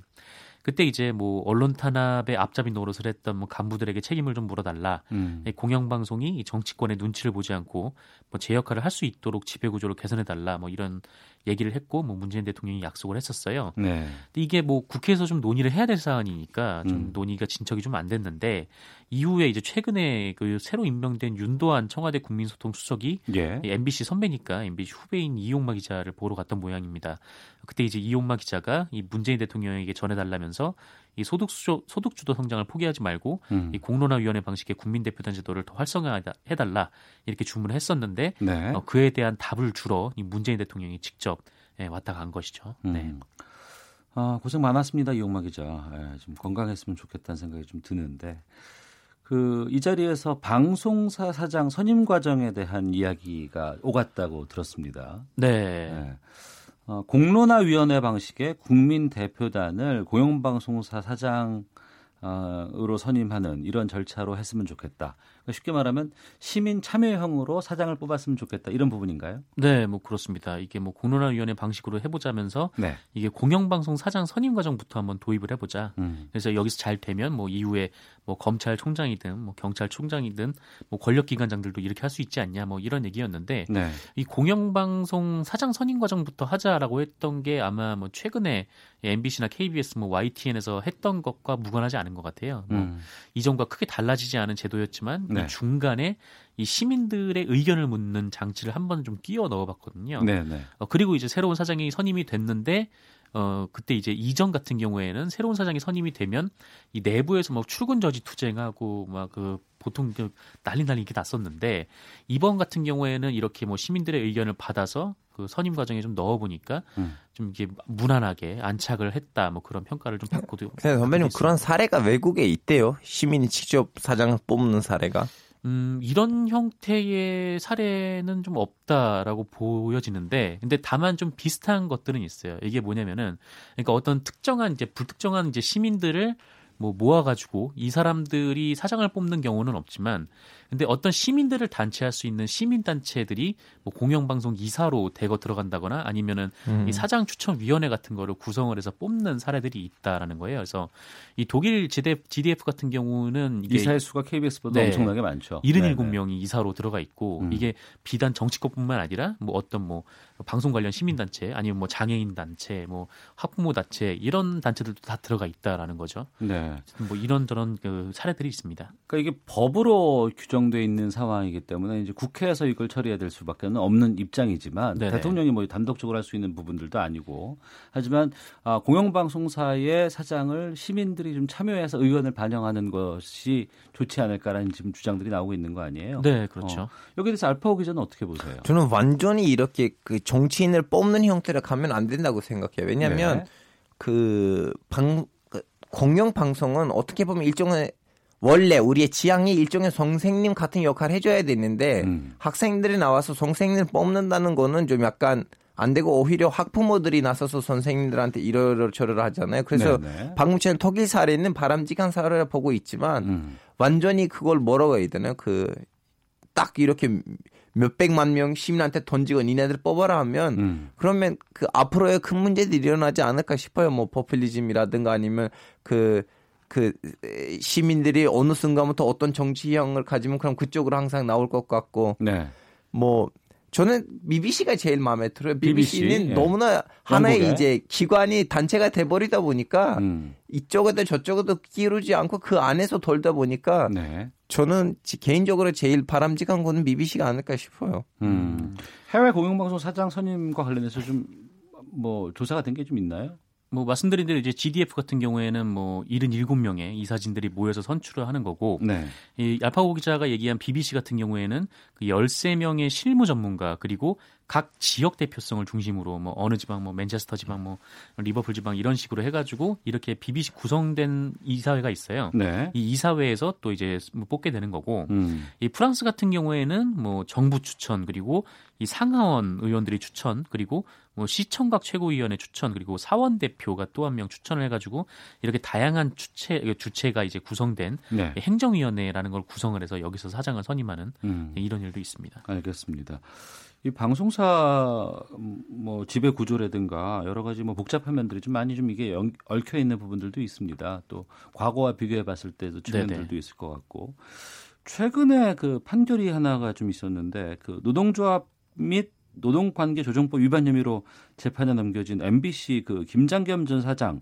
그때 이제 뭐 언론 탄압의 앞잡이 노릇을 했던 뭐 간부들에게 책임을 좀 물어달라. 음. 이 공영방송이 이 정치권의 눈치를 보지 않고 뭐 제 역할을 할 수 있도록 지배 구조를 개선해달라. 뭐 이런 얘기를 했고 뭐 문재인 대통령이 약속을 했었어요. 네. 근데 이게 뭐 국회에서 좀 논의를 해야 될 사안이니까 좀 음. 논의가 진척이 좀 안 됐는데 이후에 이제 최근에 그 새로 임명된 윤도한 청와대 국민소통 수석이 예. 이 MBC 선배니까 MBC 후배인 이용마 기자를 보러 갔던 모양입니다. 그때 이제 이용마 기자가 이 문재인 대통령에게 전해달라면서 이 소득주도, 소득 주도 성장을 포기하지 말고 음. 이 공론화 위원회 방식의 국민 대표단 제도를 더 활성화해 달라 이렇게 주문을 했었는데 네. 어, 그에 대한 답을 주러 이 문재인 대통령이 직접 예, 왔다 간 것이죠. 네. 음. 아, 고생 많았습니다, 이용마 기자. 예, 좀 건강했으면 좋겠다는 생각이 좀 드는데. 그, 이 자리에서 방송사 사장 선임 과정에 대한 이야기가 오갔다고 들었습니다. 네. 예. 어, 공론화위원회 방식의 국민 대표단을 공영방송사 사장 으로 선임하는 이런 절차로 했으면 좋겠다. 그러니까 쉽게 말하면 시민 참여형으로 사장을 뽑았으면 좋겠다. 이런 부분인가요? 네, 뭐 그렇습니다. 이게 뭐 공론화위원회 방식으로 해보자면서 네. 이게 공영방송 사장 선임 과정부터 한번 도입을 해보자. 음. 그래서 여기서 잘 되면 뭐 이후에 뭐 검찰총장이든 뭐 경찰총장이든 뭐 권력기관장들도 이렇게 할 수 있지 않냐 뭐 이런 얘기였는데 네. 이 공영방송 사장 선임 과정부터 하자라고 했던 게 아마 뭐 최근에 MBC나 KBS 뭐 YTN에서 했던 것과 무관하지 않은 것 같아요. 뭐 음. 이전과 크게 달라지지 않은 제도였지만 네. 이 중간에 이 시민들의 의견을 묻는 장치를 한번 좀 끼워 넣어봤거든요. 네, 네. 어, 그리고 이제 새로운 사장이 선임이 됐는데 어 그때 이제 이전 같은 경우에는 새로운 사장이 선임이 되면 이 내부에서 막 출근 저지 투쟁하고 막 그 보통 그 난리 난리 이게 났었는데 이번 같은 경우에는 이렇게 뭐 시민들의 의견을 받아서 그 선임 과정에 좀 넣어 보니까 음. 좀 이게 무난하게 안착을 했다 뭐 그런 평가를 좀 받고도 선배님 그런 사례가 외국에 있대요. 시민이 직접 사장을 뽑는 사례가. 음, 이런 형태의 사례는 좀 없다라고 보여지는데, 근데 다만 좀 비슷한 것들은 있어요. 이게 뭐냐면은, 그러니까 어떤 특정한 이제 불특정한 이제 시민들을 뭐 모아가지고 이 사람들이 사장을 뽑는 경우는 없지만, 근데 어떤 시민들을 단체할 수 있는 시민 단체들이 뭐 공영방송 이사로 대거 들어간다거나 아니면은 음. 이 사장 추천 위원회 같은 거를 구성을 해서 뽑는 사례들이 있다라는 거예요. 그래서 이 독일 GDF 같은 경우는 이사의 수가 KBS보다 네. 엄청나게 많죠. 77명이 이사로 들어가 있고 음. 이게 비단 정치권뿐만 아니라 뭐 어떤 뭐 방송 관련 시민 단체 아니면 뭐 장애인 단체 뭐 학부모 단체 이런 단체들도 다 들어가 있다라는 거죠. 네. 뭐 이런저런 그 사례들이 있습니다. 그러니까 이게 법으로 규정 돼 있는 상황이기 때문에 이제 국회에서 이걸 처리해야 될 수밖에 없는 입장이지만 네네. 대통령이 뭐 단독적으로 할 수 있는 부분들도 아니고 하지만 아, 공영방송사의 사장을 시민들이 좀 참여해서 의견을 반영하는 것이 좋지 않을까라는 지금 주장들이 나오고 있는 거 아니에요? 네, 그렇죠. 어, 여기에 대해서 알파오 기자는 어떻게 보세요? 저는 완전히 이렇게 그 정치인을 뽑는 형태로 가면 안 된다고 생각해요. 왜냐하면 네. 그 방, 그 공영 방송은 어떻게 보면 일종의 원래 우리의 지향이 일종의 선생님 같은 역할을 해줘야 되는데 음. 학생들이 나와서 선생님을 뽑는다는 거는 좀 약간 안 되고 오히려 학부모들이 나서서 선생님들한테 이러저러 하잖아요. 그래서 네네. 방금 전에 독일 사례는 바람직한 사례를 보고 있지만 음. 완전히 그걸 뭐라고 해야 되나요? 그 딱 이렇게 몇백만 명 시민한테 던지고 니네들 뽑아라 하면 음. 그러면 그 앞으로의 큰 문제들이 일어나지 않을까 싶어요. 뭐 포퓰리즘이라든가 아니면 그, 그 시민들이 어느 순간부터 어떤 정치형을 가지면 그럼 그쪽으로 항상 나올 것 같고 네. 뭐 저는 BBC가 제일 마음에 들어요. BBC는 BBC, 예. 너무나 하나의 영국에. 이제 기관이 단체가 돼버리다 보니까 음. 이쪽에도 저쪽에도 끼우지 않고 그 안에서 돌다 보니까 네. 저는 지- 개인적으로 제일 바람직한 거는 BBC가 아닐까 싶어요. 음. 해외 공영방송 사장 선임과 관련해서 좀 뭐 조사가 된 게 좀 있나요? 뭐 말씀드린 대로 이제 GDF 같은 경우에는 뭐 77명의 이사진들이 모여서 선출을 하는 거고 네. 이 알파고 기자가 얘기한 BBC 같은 경우에는 그 13명의 실무 전문가 그리고 각 지역 대표성을 중심으로 뭐 어느 지방 뭐 맨체스터 지방 뭐 리버풀 지방 이런 식으로 해 가지고 이렇게 BBC 구성된 이사회가 있어요. 네. 이 이사회에서 또 이제 뭐 뽑게 되는 거고 음. 이 프랑스 같은 경우에는 뭐 정부 추천 그리고 이 상하원 의원들이 추천 그리고 뭐 시청각 최고위원회 추천 그리고 사원 대표가 또 한 명 추천을 해가지고 이렇게 다양한 주체 주체가 이제 구성된 네. 행정위원회라는 걸 구성을 해서 여기서 사장을 선임하는 음. 이런 일도 있습니다. 알겠습니다. 이 방송사 음, 뭐 지배 구조라든가 여러 가지 뭐 복잡한 면들이 좀 많이 좀 이게 연- 얽혀 있는 부분들도 있습니다. 또 과거와 비교해 봤을 때도 측면들도 있을 것 같고 최근에 그 판결이 하나가 좀 있었는데 그 노동조합 및 노동관계 조정법 위반 혐의로 재판에 넘겨진 MBC 그 김장겸 전 사장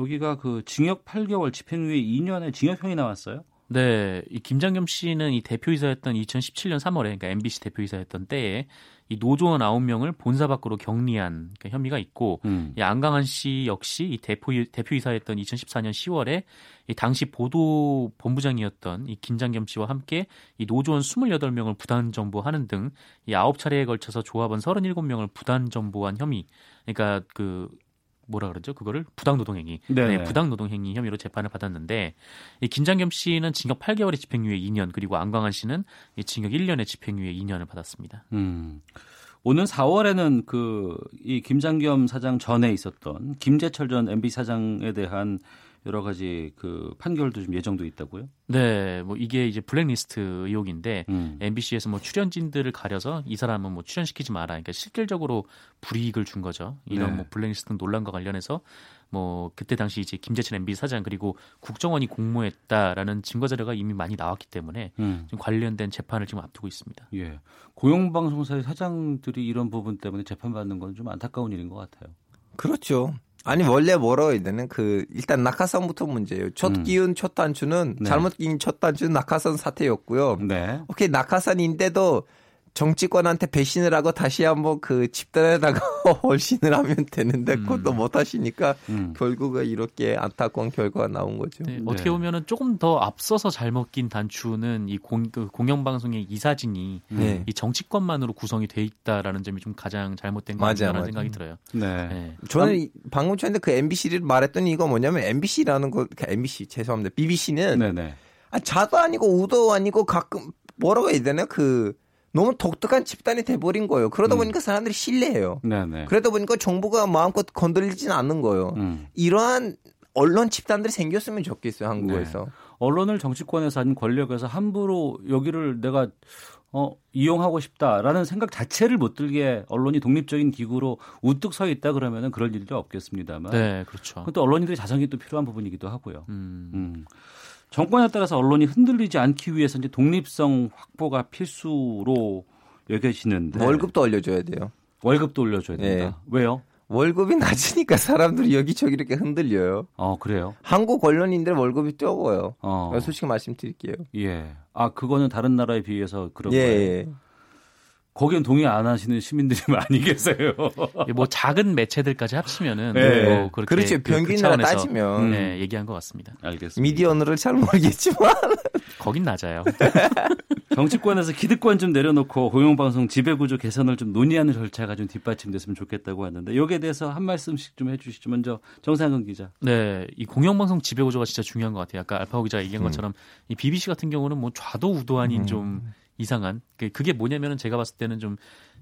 여기가 그 징역 8개월 집행유예 2년의 징역형이 나왔어요. 네, 이 김장겸 씨는 이 대표이사였던 2017년 3월에 그러니까 MBC 대표이사였던 때에 이 노조원 9명을 본사 밖으로 격리한 그러니까 혐의가 있고 음. 이 안강한 씨 역시 이 대표 대표이사였던 2014년 10월에 이 당시 보도 본부장이었던 이 김장겸 씨와 함께 이 노조원 28명을 부단 정보하는 등 이 9차례에 걸쳐서 조합원 37명을 부단 정보한 혐의. 그러니까 그 뭐라 그러죠? 그거를 부당 노동행위. 네네. 네, 부당 노동행위 혐의로 재판을 받았는데 이 김장겸 씨는 징역 8개월의 집행유예 2년 그리고 안광한 씨는 이 징역 1년의 집행유예 2년을 받았습니다. 음. 오는 4월에는 그 이 김장겸 사장 전에 있었던 김재철 전 MB 사장에 대한 여러 가지 그 판결도 좀 예정돼 있다고요? 네, 뭐 이게 이제 블랙리스트 의혹인데 음. MBC에서 뭐 출연진들을 가려서 이 사람은 뭐 출연시키지 마라. 그러니까 실질적으로 불이익을 준 거죠. 이런 네. 뭐 블랙리스트 논란과 관련해서 뭐 그때 당시 이제 김재철 MB 사장 그리고 국정원이 공모했다라는 증거 자료가 이미 많이 나왔기 때문에 음. 지금 관련된 재판을 지금 앞두고 있습니다. 예. 공영방송사의 사장들이 이런 부분 때문에 재판받는 건 좀 안타까운 일인 것 같아요. 그렇죠. 아니 원래 뭐라고 해야 되는 그 일단 낙하산부터 문제예요. 첫 음. 끼운 첫 단추는 네. 잘못 끼운 첫 단추는 낙하산 사태였고요. 네. 오케이 낙하산인데도 정치권한테 배신을 하고 다시 한번 그 집단에다가 헌신을 하면 되는데 그것도 못 하시니까 음. 결국은 이렇게 안타까운 결과가 나온 거죠. 네, 어떻게 보면은 조금 더 앞서서 잘못 낀 단추는 이 공, 그 공영방송의 이사진이 네. 이 정치권만으로 구성이 돼 있다라는 점이 좀 가장 잘못된 거 맞아요, 아닌가라는 맞아요. 생각이 들어요. 네. 네. 저는 이- 방금 전에 그 MBC를 말했더니 이거 뭐냐면 MBC라는 거, 그 MBC 죄송합니다. BBC는 네네. 아, 자도 아니고 우도 아니고 가끔 뭐라고 해야 되나 그 너무 독특한 집단이 돼버린 거예요. 그러다 음. 보니까 사람들이 신뢰해요. 네네. 그러다 보니까 정부가 마음껏 건드리지는 않는 거예요. 음. 이러한 언론 집단들이 생겼으면 좋겠어요 한국에서. 언론을 정치권에서 아닌 권력에서 함부로 여기를 내가 어, 이용하고 싶다라는 생각 자체를 못 들게 언론이 독립적인 기구로 우뚝 서 있다 그러면은 그럴 일도 없겠습니다만. 네, 그렇죠. 그것도 언론인들의 자성이 또 필요한 부분이기도 하고요. 음. 음. 정권에 따라서 언론이 흔들리지 않기 위해서 이제 독립성 확보가 필수로 여겨지는데 월급도 올려줘야 돼요. 월급도 올려줘야 된다. 네. 왜요? 월급이 낮으니까 사람들이 여기저기 이렇게 흔들려요. 어 그래요. 한국 언론인들 월급이 적어요. 어. 솔직히 말씀드릴게요. 예. 아 그거는 다른 나라에 비해서 그런 예, 거예요. 예. 거기엔 동의 안 하시는 시민들이 많이 계세요. 뭐 작은 매체들까지 합치면은 네. 뭐 그렇게 그렇죠. 그- 그 차원에서, 따지면. 네, 얘기한 것 같습니다. 알겠습니다. 미디어너를 잘 모르겠지만 거긴 낮아요. 정치권에서 기득권 좀 내려놓고 공영방송 지배구조 개선을 좀 논의하는 절차가 좀 뒷받침됐으면 좋겠다고 하는데 여기에 대해서 한 말씀씩 좀 해주시죠. 먼저 정상근 기자. 네, 이 공영방송 지배 구조가 진짜 중요한 것 같아요. 아까 알파고 기자가 얘기한 음. 것처럼 이 BBC 같은 경우는 뭐 좌도 우도 아닌 좀 이상한 그- 그게 뭐냐면은 제가 봤을 때는 좀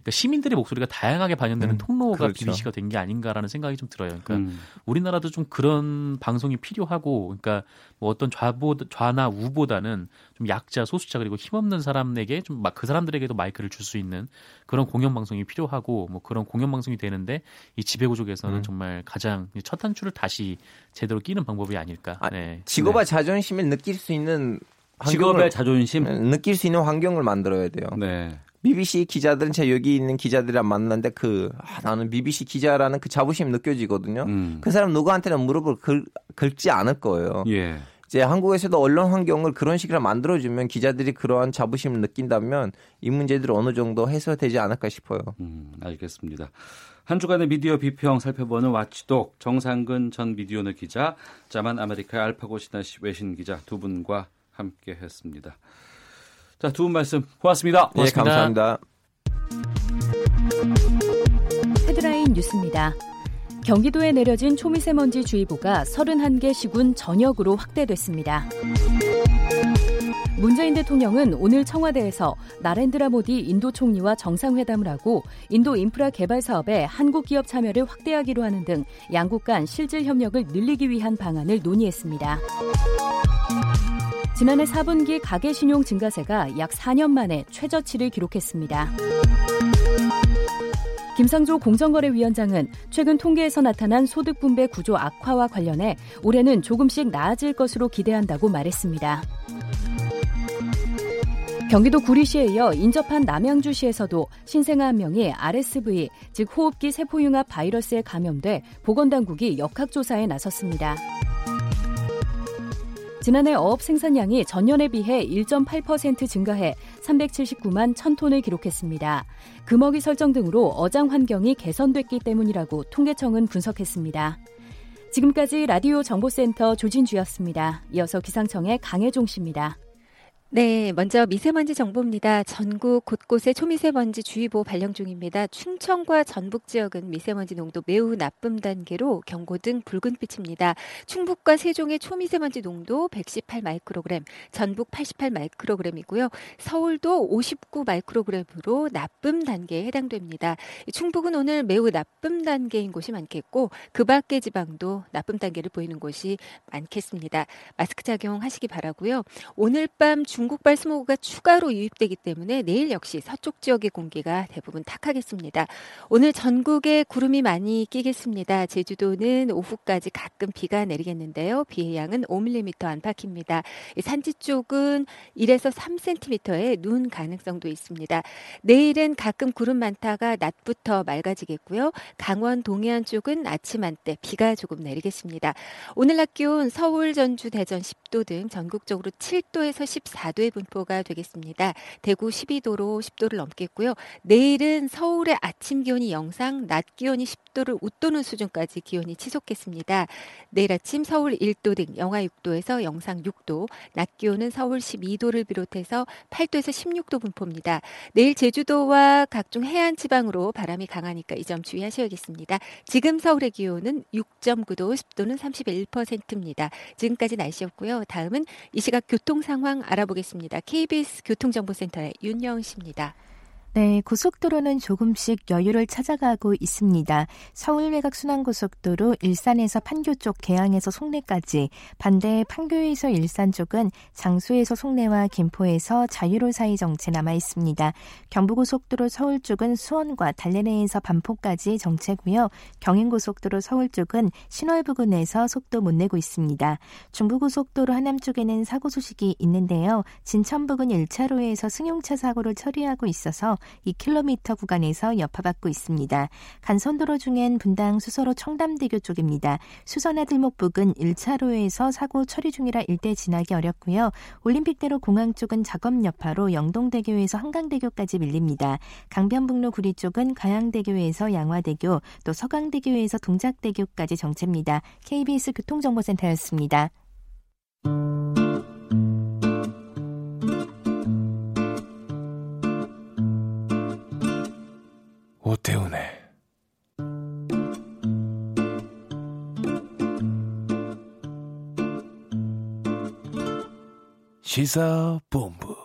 그러니까 시민들의 목소리가 다양하게 반영되는 음, 통로가 그렇죠. BBC가 된 게 아닌가라는 생각이 좀 들어요. 그러니까 음. 우리나라도 좀 그런 방송이 필요하고, 그러니까 뭐 어떤 좌보 좌나 우보다는 좀 약자, 소수자 그리고 힘없는 사람에게 좀그 사람들에게도 마이크를 줄 수 있는 그런 공영 방송이 필요하고, 뭐 그런 공영 방송이 되는데 이 지배구조에서는 음. 정말 가장 첫 단추를 다시 제대로 끼는 방법이 아닐까. 네. 직업의 자존심을 느낄 수 있는 직업의 자존심 느낄 수 있는 환경을 만들어야 돼요. 네. BBC 기자들은 제가 여기 있는 기자들이랑 만났는데 그 아, 나는 BBC 기자라는 그 자부심 느껴지거든요. 음. 그 사람 누구한테나 무릎을 긁, 긁지 않을 거예요. 예. 이제 한국에서도 언론 환경을 그런 식으로 만들어주면 기자들이 그러한 자부심을 느낀다면 이 문제들이 어느 정도 해소되지 않을까 싶어요. 음, 알겠습니다. 한 주간의 미디어 비평 살펴보는 watchdog 정상근 전 미디어오늘 기자, 자만 아메리카 알파고 시나씨 외신 기자 두 분과 함께 했습니다. 자, 두 분 말씀 고맙습니다. 예, 감사합니다. 헤드라인 뉴스입니다. 경기도에 내려진 초미세먼지 주의보가 31개 시군 전역으로 확대됐습니다. 문재인 대통령은 오늘 청와대에서 나렌드라 모디 인도 총리와 정상회담을 하고 인도 인프라 개발 사업에 한국 기업 참여를 확대하기로 하는 등 양국 간 실질 협력을 늘리기 위한 방안을 논의했습니다. 지난해 4분기 가계 신용 증가세가 약 4년 만에 최저치를 기록했습니다. 김상조 공정거래위원장은 최근 통계에서 나타난 소득 분배 구조 악화와 관련해 올해는 조금씩 나아질 것으로 기대한다고 말했습니다. 경기도 구리시에 이어 인접한 남양주시에서도 신생아 한 명이 RSV, 즉 호흡기 세포융합 바이러스에 감염돼 보건당국이 역학조사에 나섰습니다. 지난해 어업 생산량이 전년에 비해 1.8% 증가해 379만 1000톤을 기록했습니다. 금어기 설정 등으로 어장 환경이 개선됐기 때문이라고 통계청은 분석했습니다. 지금까지 라디오 정보센터 조진주였습니다. 이어서 기상청의 강혜종 씨입니다. 네, 먼저 미세먼지 정보입니다. 전국 곳곳에 초미세먼지 주의보 발령 중입니다. 충청과 전북 지역은 미세먼지 농도 매우 나쁨 단계로 경고 등 붉은빛입니다. 충북과 세종의 초미세먼지 농도 118 마이크로그램, 전북 88 마이크로그램이고요. 서울도 59 마이크로그램으로 나쁨 단계에 해당됩니다. 충북은 오늘 매우 나쁨 단계인 곳이 많겠고 그 밖의 지방도 나쁨 단계를 보이는 곳이 많겠습니다. 마스크 착용하시기 바라고요. 오늘 밤 중국발 스모그가 추가로 유입되기 때문에 내일 역시 서쪽 지역의 공기가 대부분 탁하겠습니다. 오늘 전국에 구름이 많이 끼겠습니다. 제주도는 오후까지 가끔 비가 내리겠는데요. 비의 양은 5mm 안팎입니다. 산지 쪽은 1에서 3cm의 눈 가능성도 있습니다. 내일은 가끔 구름 많다가 낮부터 맑아지겠고요. 강원 동해안 쪽은 아침 한때 비가 조금 내리겠습니다. 오늘 낮 기온 서울, 전주, 대전 10도 등 전국적으로 7도에서 14 4도의 분포가 되겠습니다. 대구 12도로 10도를 넘겠고요. 내일은 서울의 아침 기온이 영상, 낮 기온이 10도 를 웃도는 수준까지 기온이 치솟겠습니다. 내일 아침 서울 1도 등 영하 6도에서 영상 6도, 낮 기온은 서울 12도를 비롯해서 8도에서 16도 분포입니다. 내일 제주도와 각종 해안 지방으로 바람이 강하니까 이 점 주의하셔야겠습니다. 지금 서울의 기온은 6.9도, 습도는 31%입니다. 지금까지 날씨였고요. 다음은 이 시각 교통 상황 알아보겠습니다. KBS 교통정보센터의 윤영 씨입니다. 네, 고속도로는 조금씩 여유를 찾아가고 있습니다. 서울 외곽 순환고속도로 일산에서 판교 쪽 개항에서 송내까지, 반대 판교에서 일산 쪽은 장수에서 송내와 김포에서 자유로 사이 정체 남아 있습니다. 경부고속도로 서울 쪽은 수원과 달래내에서 반포까지 정체고요. 경인고속도로 서울 쪽은 신월 부근에서 속도 못 내고 있습니다. 중부고속도로 하남 쪽에는 사고 소식이 있는데요. 진천 부근 1차로에서 승용차 사고를 처리하고 있어서 2km 구간에서 여파받고 있습니다. 간선도로 중엔 분당 수서로 청담대교 쪽입니다. 수서나 들목 부근 1차로에서 사고 처리 중이라 일대 지나기 어렵고요. 올림픽대로 공항 쪽은 작업 여파로 영동대교에서 한강대교까지 밀립니다. 강변북로 구리 쪽은 가양대교에서 양화대교, 또 서강대교에서 동작대교까지 정체입니다. KBS 교통정보센터였습니다. 오태훈의 시사본부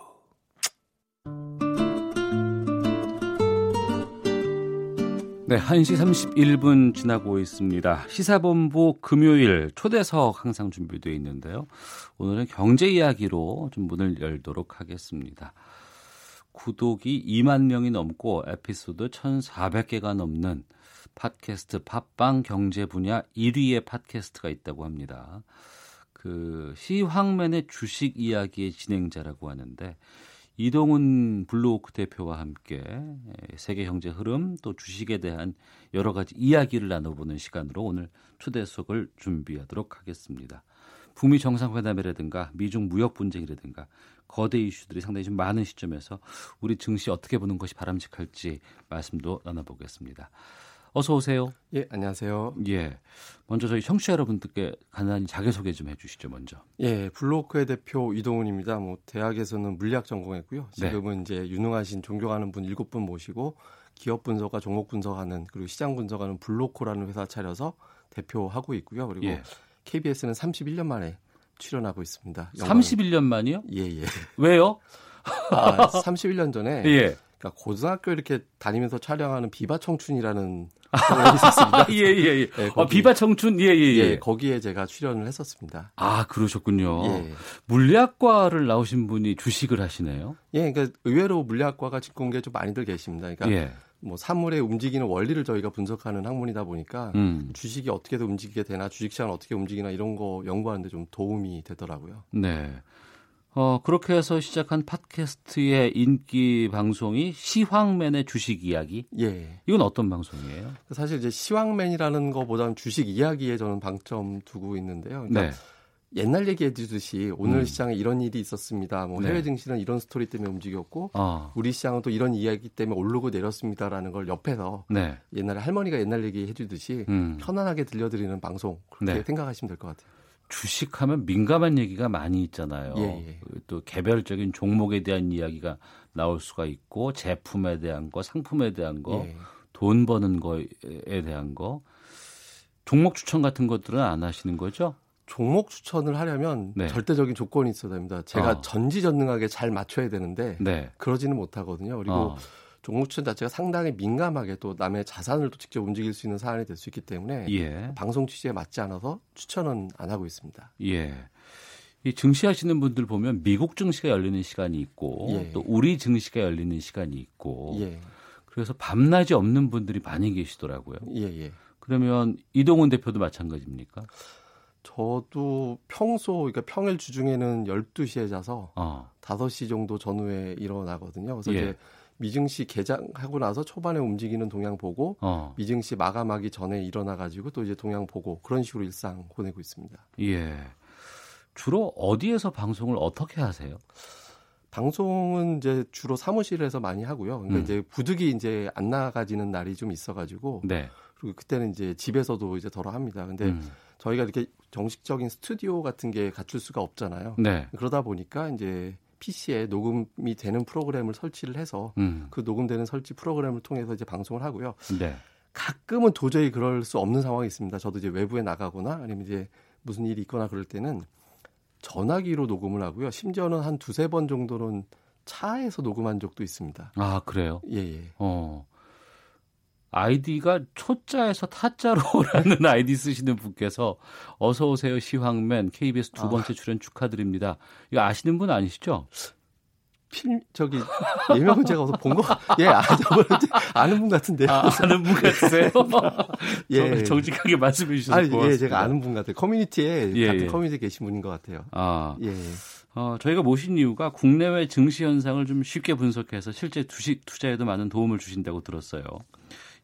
네, 1시 31분 지나고 있습니다. 시사본부 금요일 초대석 항상 준비되어 있는데요. 오늘은 경제 이야기로 좀 문을 열도록 하겠습니다. 구독이 2만 명이 넘고 에피소드 1,400개가 넘는 팟캐스트 팟빵 경제 분야 1위의 팟캐스트가 있다고 합니다. 그 시황맨의 주식 이야기의 진행자라고 하는데 이동훈 블루오크 대표와 함께 세계 경제 흐름 또 주식에 대한 여러 가지 이야기를 나눠보는 시간으로 오늘 초대석을 준비하도록 하겠습니다. 북미 정상회담이라든가 미중 무역 분쟁이라든가 거대 이슈들이 상당히 좀 많은 시점에서 우리 증시 어떻게 보는 것이 바람직할지 말씀도 나눠보겠습니다. 어서 오세요. 예, 안녕하세요. 예. 먼저 저희 청취자 여러분들께 간단히 자기소개 좀 해주시죠, 먼저. 예, 블로크의 대표 이동훈입니다. 뭐, 대학에서는 물리학 전공했고요. 네. 지금은 네. 이제 유능하신 존경하는 분 일곱 분 모시고 기업 분석과 종목 분석하는 그리고 시장 분석하는 블로코라는 회사 차려서 대표하고 있고요. 그리고 예. KBS는 31년 만에 출연하고 있습니다. 31년 만이요? 예, 예. 왜요? 아, 31년 전에 예. 그러니까 고등학교 이렇게 다니면서 촬영하는 비바 청춘이라는 프로그램이 있었습니다. 예, 예, 예. 네, 어, 비바 청춘, 예, 예, 예. 예, 거기에 제가 출연을 했었습니다. 아, 그러셨군요. 예. 물리학과를 나오신 분이 주식을 하시네요. 예, 그러니까 의외로 물리학과가 직공계에 좀 많이들 계십니다. 그러니까 예. 뭐 사물의 움직이는 원리를 저희가 분석하는 학문이다 보니까 음. 주식이 어떻게 움직이게 되나 주식 시장 어떻게 움직이나 이런 거 연구하는데 좀 도움이 되더라고요. 네. 어, 그렇게 해서 시작한 팟캐스트의 인기 방송이 시황맨의 주식 이야기. 예. 이건 어떤 방송이에요? 사실 이제 시황맨이라는 거보다는 주식 이야기에 저는 방점 두고 있는데요. 그러니까 네. 옛날 얘기해 주듯이 오늘 음. 시장에 이런 일이 있었습니다. 뭐 네. 해외 증시는 이런 스토리 때문에 움직였고 어. 우리 시장은 또 이런 이야기 때문에 오르고 내렸습니다라는 걸 옆에서 네. 옛날에 할머니가 옛날 얘기 해 주듯이 음. 편안하게 들려드리는 방송 그렇게 네. 생각하시면 될 것 같아요. 주식하면 민감한 얘기가 많이 있잖아요. 예, 예. 또 개별적인 종목에 대한 이야기가 나올 수가 있고 제품에 대한 거, 상품에 대한 거, 예. 돈 버는 거에 대한 거. 종목 추천 같은 것들은 안 하시는 거죠? 종목 추천을 하려면 네. 절대적인 조건이 있어야 됩니다. 제가 어. 전지전능하게 잘 맞춰야 되는데 네. 그러지는 못하거든요. 그리고 어. 종목 추천 자체가 상당히 민감하게 또 남의 자산을 또 직접 움직일 수 있는 사안이 될 수 있기 때문에 예. 방송 취지에 맞지 않아서 추천은 안 하고 있습니다. 예. 이 증시하시는 분들 보면 미국 증시가 열리는 시간이 있고 예. 또 우리 증시가 열리는 시간이 있고 예, 그래서 밤낮이 없는 분들이 많이 계시더라고요. 예, 예. 그러면 이동훈 대표도 마찬가지입니까? 저도 평소 그러니까 평일 주중에는 12시에 자서 어. 5시 정도 전후에 일어나거든요. 그래서 예. 이제 미증시 개장하고 나서 초반에 움직이는 동향 보고 어. 미증시 마감하기 전에 일어나 가지고 또 이제 동향 보고 그런 식으로 일상 보내고 있습니다. 예. 주로 어디에서 방송을 어떻게 하세요? 방송은 이제 주로 사무실에서 많이 하고요. 그러니까 음. 이제 부득이 이제 안 나가지는 날이 좀 있어가지고 네. 그리고 그때는 이제 집에서도 이제 덜어 합니다. 근데 음. 저희가 이렇게 정식적인 스튜디오 같은 게 갖출 수가 없잖아요. 네. 그러다 보니까 이제 PC에 녹음이 되는 프로그램을 설치를 해서 음. 그 녹음되는 설치 프로그램을 통해서 이제 방송을 하고요. 네. 가끔은 도저히 그럴 수 없는 상황이 있습니다. 저도 이제 외부에 나가거나 아니면 이제 무슨 일이 있거나 그럴 때는 전화기로 녹음을 하고요. 심지어는 한 두세 번 정도는 차에서 녹음한 적도 있습니다. 아, 그래요? 예, 예. 어. 아이디가 초자에서 타자로라는 아이디 쓰시는 분께서 어서 오세요 시황맨 KBS 두 아. 번째 출연 축하드립니다. 이거 아시는 분 아니시죠? 필 저기 예명은 제가 어디서 본 거, 예, 아, 저번에 아는 분 같은데요. 아, 아는 분 같으세요? 예. 정, 직하게 말씀해 주셔서 아니, 고맙습니다. 예, 제가 아는 분 같아요. 커뮤니티에 예, 같은 예. 커뮤니티에 계신 분인 것 같아요. 아, 예. 어, 저희가 모신 이유가 국내외 증시 현상을 좀 쉽게 분석해서 실제 주식 투자에도 많은 도움을 주신다고 들었어요.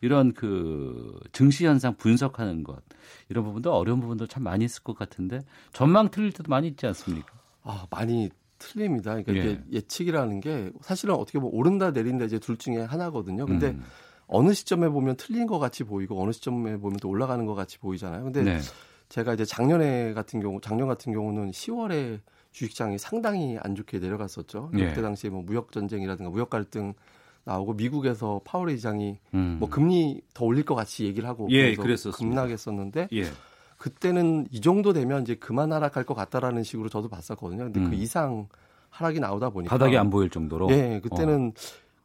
이런 그 증시 현상 분석하는 것 이런 부분도 어려운 부분도 참 많이 있을 것 같은데 전망 틀릴 때도 많이 있지 않습니까? 아, 많이 틀립니다. 그러니까 예. 이게 예측이라는 게 사실은 어떻게 보면 오른다 내린다 이제 둘 중에 하나거든요. 근데 음. 어느 시점에 보면 틀린 것 같이 보이고 어느 시점에 보면 또 올라가는 것 같이 보이잖아요. 근데 네. 제가 이제 작년에 같은 경우, 작년 같은 경우는 10월에 주식시장이 상당히 안 좋게 내려갔었죠. 예. 그때 당시에 뭐 무역 전쟁이라든가 무역 갈등 나오고 미국에서 파월 의장이 음. 뭐 금리 더 올릴 것 같이 얘기를 하고 예, 그래서. 급락했었는데 예. 그때는 이 정도 되면 이제 그만 하락할 것 같다라는 식으로 저도 봤었거든요. 근데 음. 그 이상 하락이 나오다 보니까 바닥이 안 보일 정도로. 예, 그때는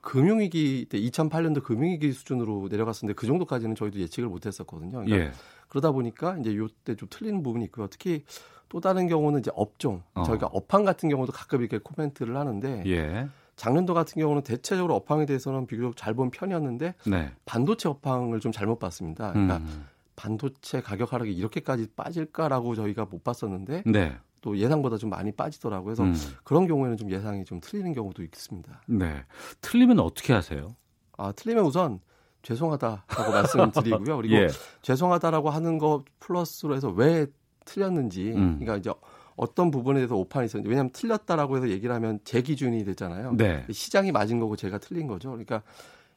금융위기 때 2008년도 금융위기 수준으로 내려갔었는데 그 정도까지는 저희도 예측을 못했었거든요. 그러니까 예. 그러다 보니까 이제 요때 좀 틀리는 부분이 있고요. 특히 또 다른 경우는 이제 업종 어. 저희가 업황 같은 경우도 가끔 이렇게 코멘트를 하는데 예. 작년도 같은 경우는 대체적으로 업황에 대해서는 비교적 잘 본 편이었는데 네. 반도체 업황을 좀 잘못 봤습니다. 그러니까 음. 반도체 가격 하락이 이렇게까지 빠질까라고 저희가 못 봤었는데 네. 또 예상보다 좀 많이 빠지더라고요. 그래서 음. 그런 경우에는 좀 예상이 좀 틀리는 경우도 있습니다. 네. 틀리면 어떻게 하세요? 아, 틀리면 우선 죄송하다라고 말씀드리고요. 그리고 예. 죄송하다라고 하는 거 플러스로 해서 왜 틀렸는지, 음. 그러니까 이제 어떤 부분에 대해서 오판이 있었는지, 왜냐하면 틀렸다라고 해서 얘기를 하면 제 기준이 되잖아요. 네. 시장이 맞은 거고 제가 틀린 거죠. 그러니까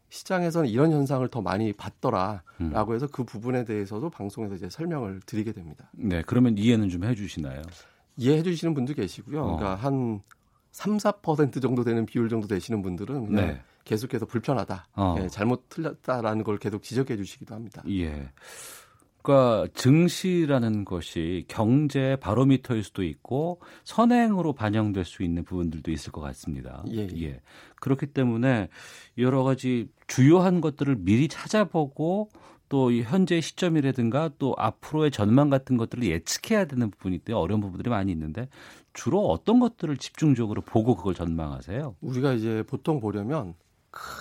시장에서는 이런 현상을 더 많이 음. 봤더라라고 해서 그 부분에 대해서도 방송에서 이제 설명을 드리게 됩니다. 네. 그러면 이해는 좀 해주시나요? 이해해 주시는 분도 계시고요. 어. 그러니까 한 3, 4% 정도 되는 비율 정도 되시는 분들은 그냥 네. 계속해서 불편하다. 어. 예, 잘못 틀렸다라는 걸 계속 지적해 주시기도 합니다. 예. 그러니까 증시라는 것이 경제 바로미터일 수도 있고 선행으로 반영될 수 있는 부분들도 있을 것 같습니다. 예. 그렇기 때문에 여러 가지 주요한 것들을 미리 찾아보고 또이 현재 시점이라든가 또 앞으로의 전망 같은 것들을 예측해야 되는 부분이 때 어려운 부분들이 많이 있는데 주로 어떤 것들을 집중적으로 보고 그걸 전망하세요? 우리가 이제 보통 보려면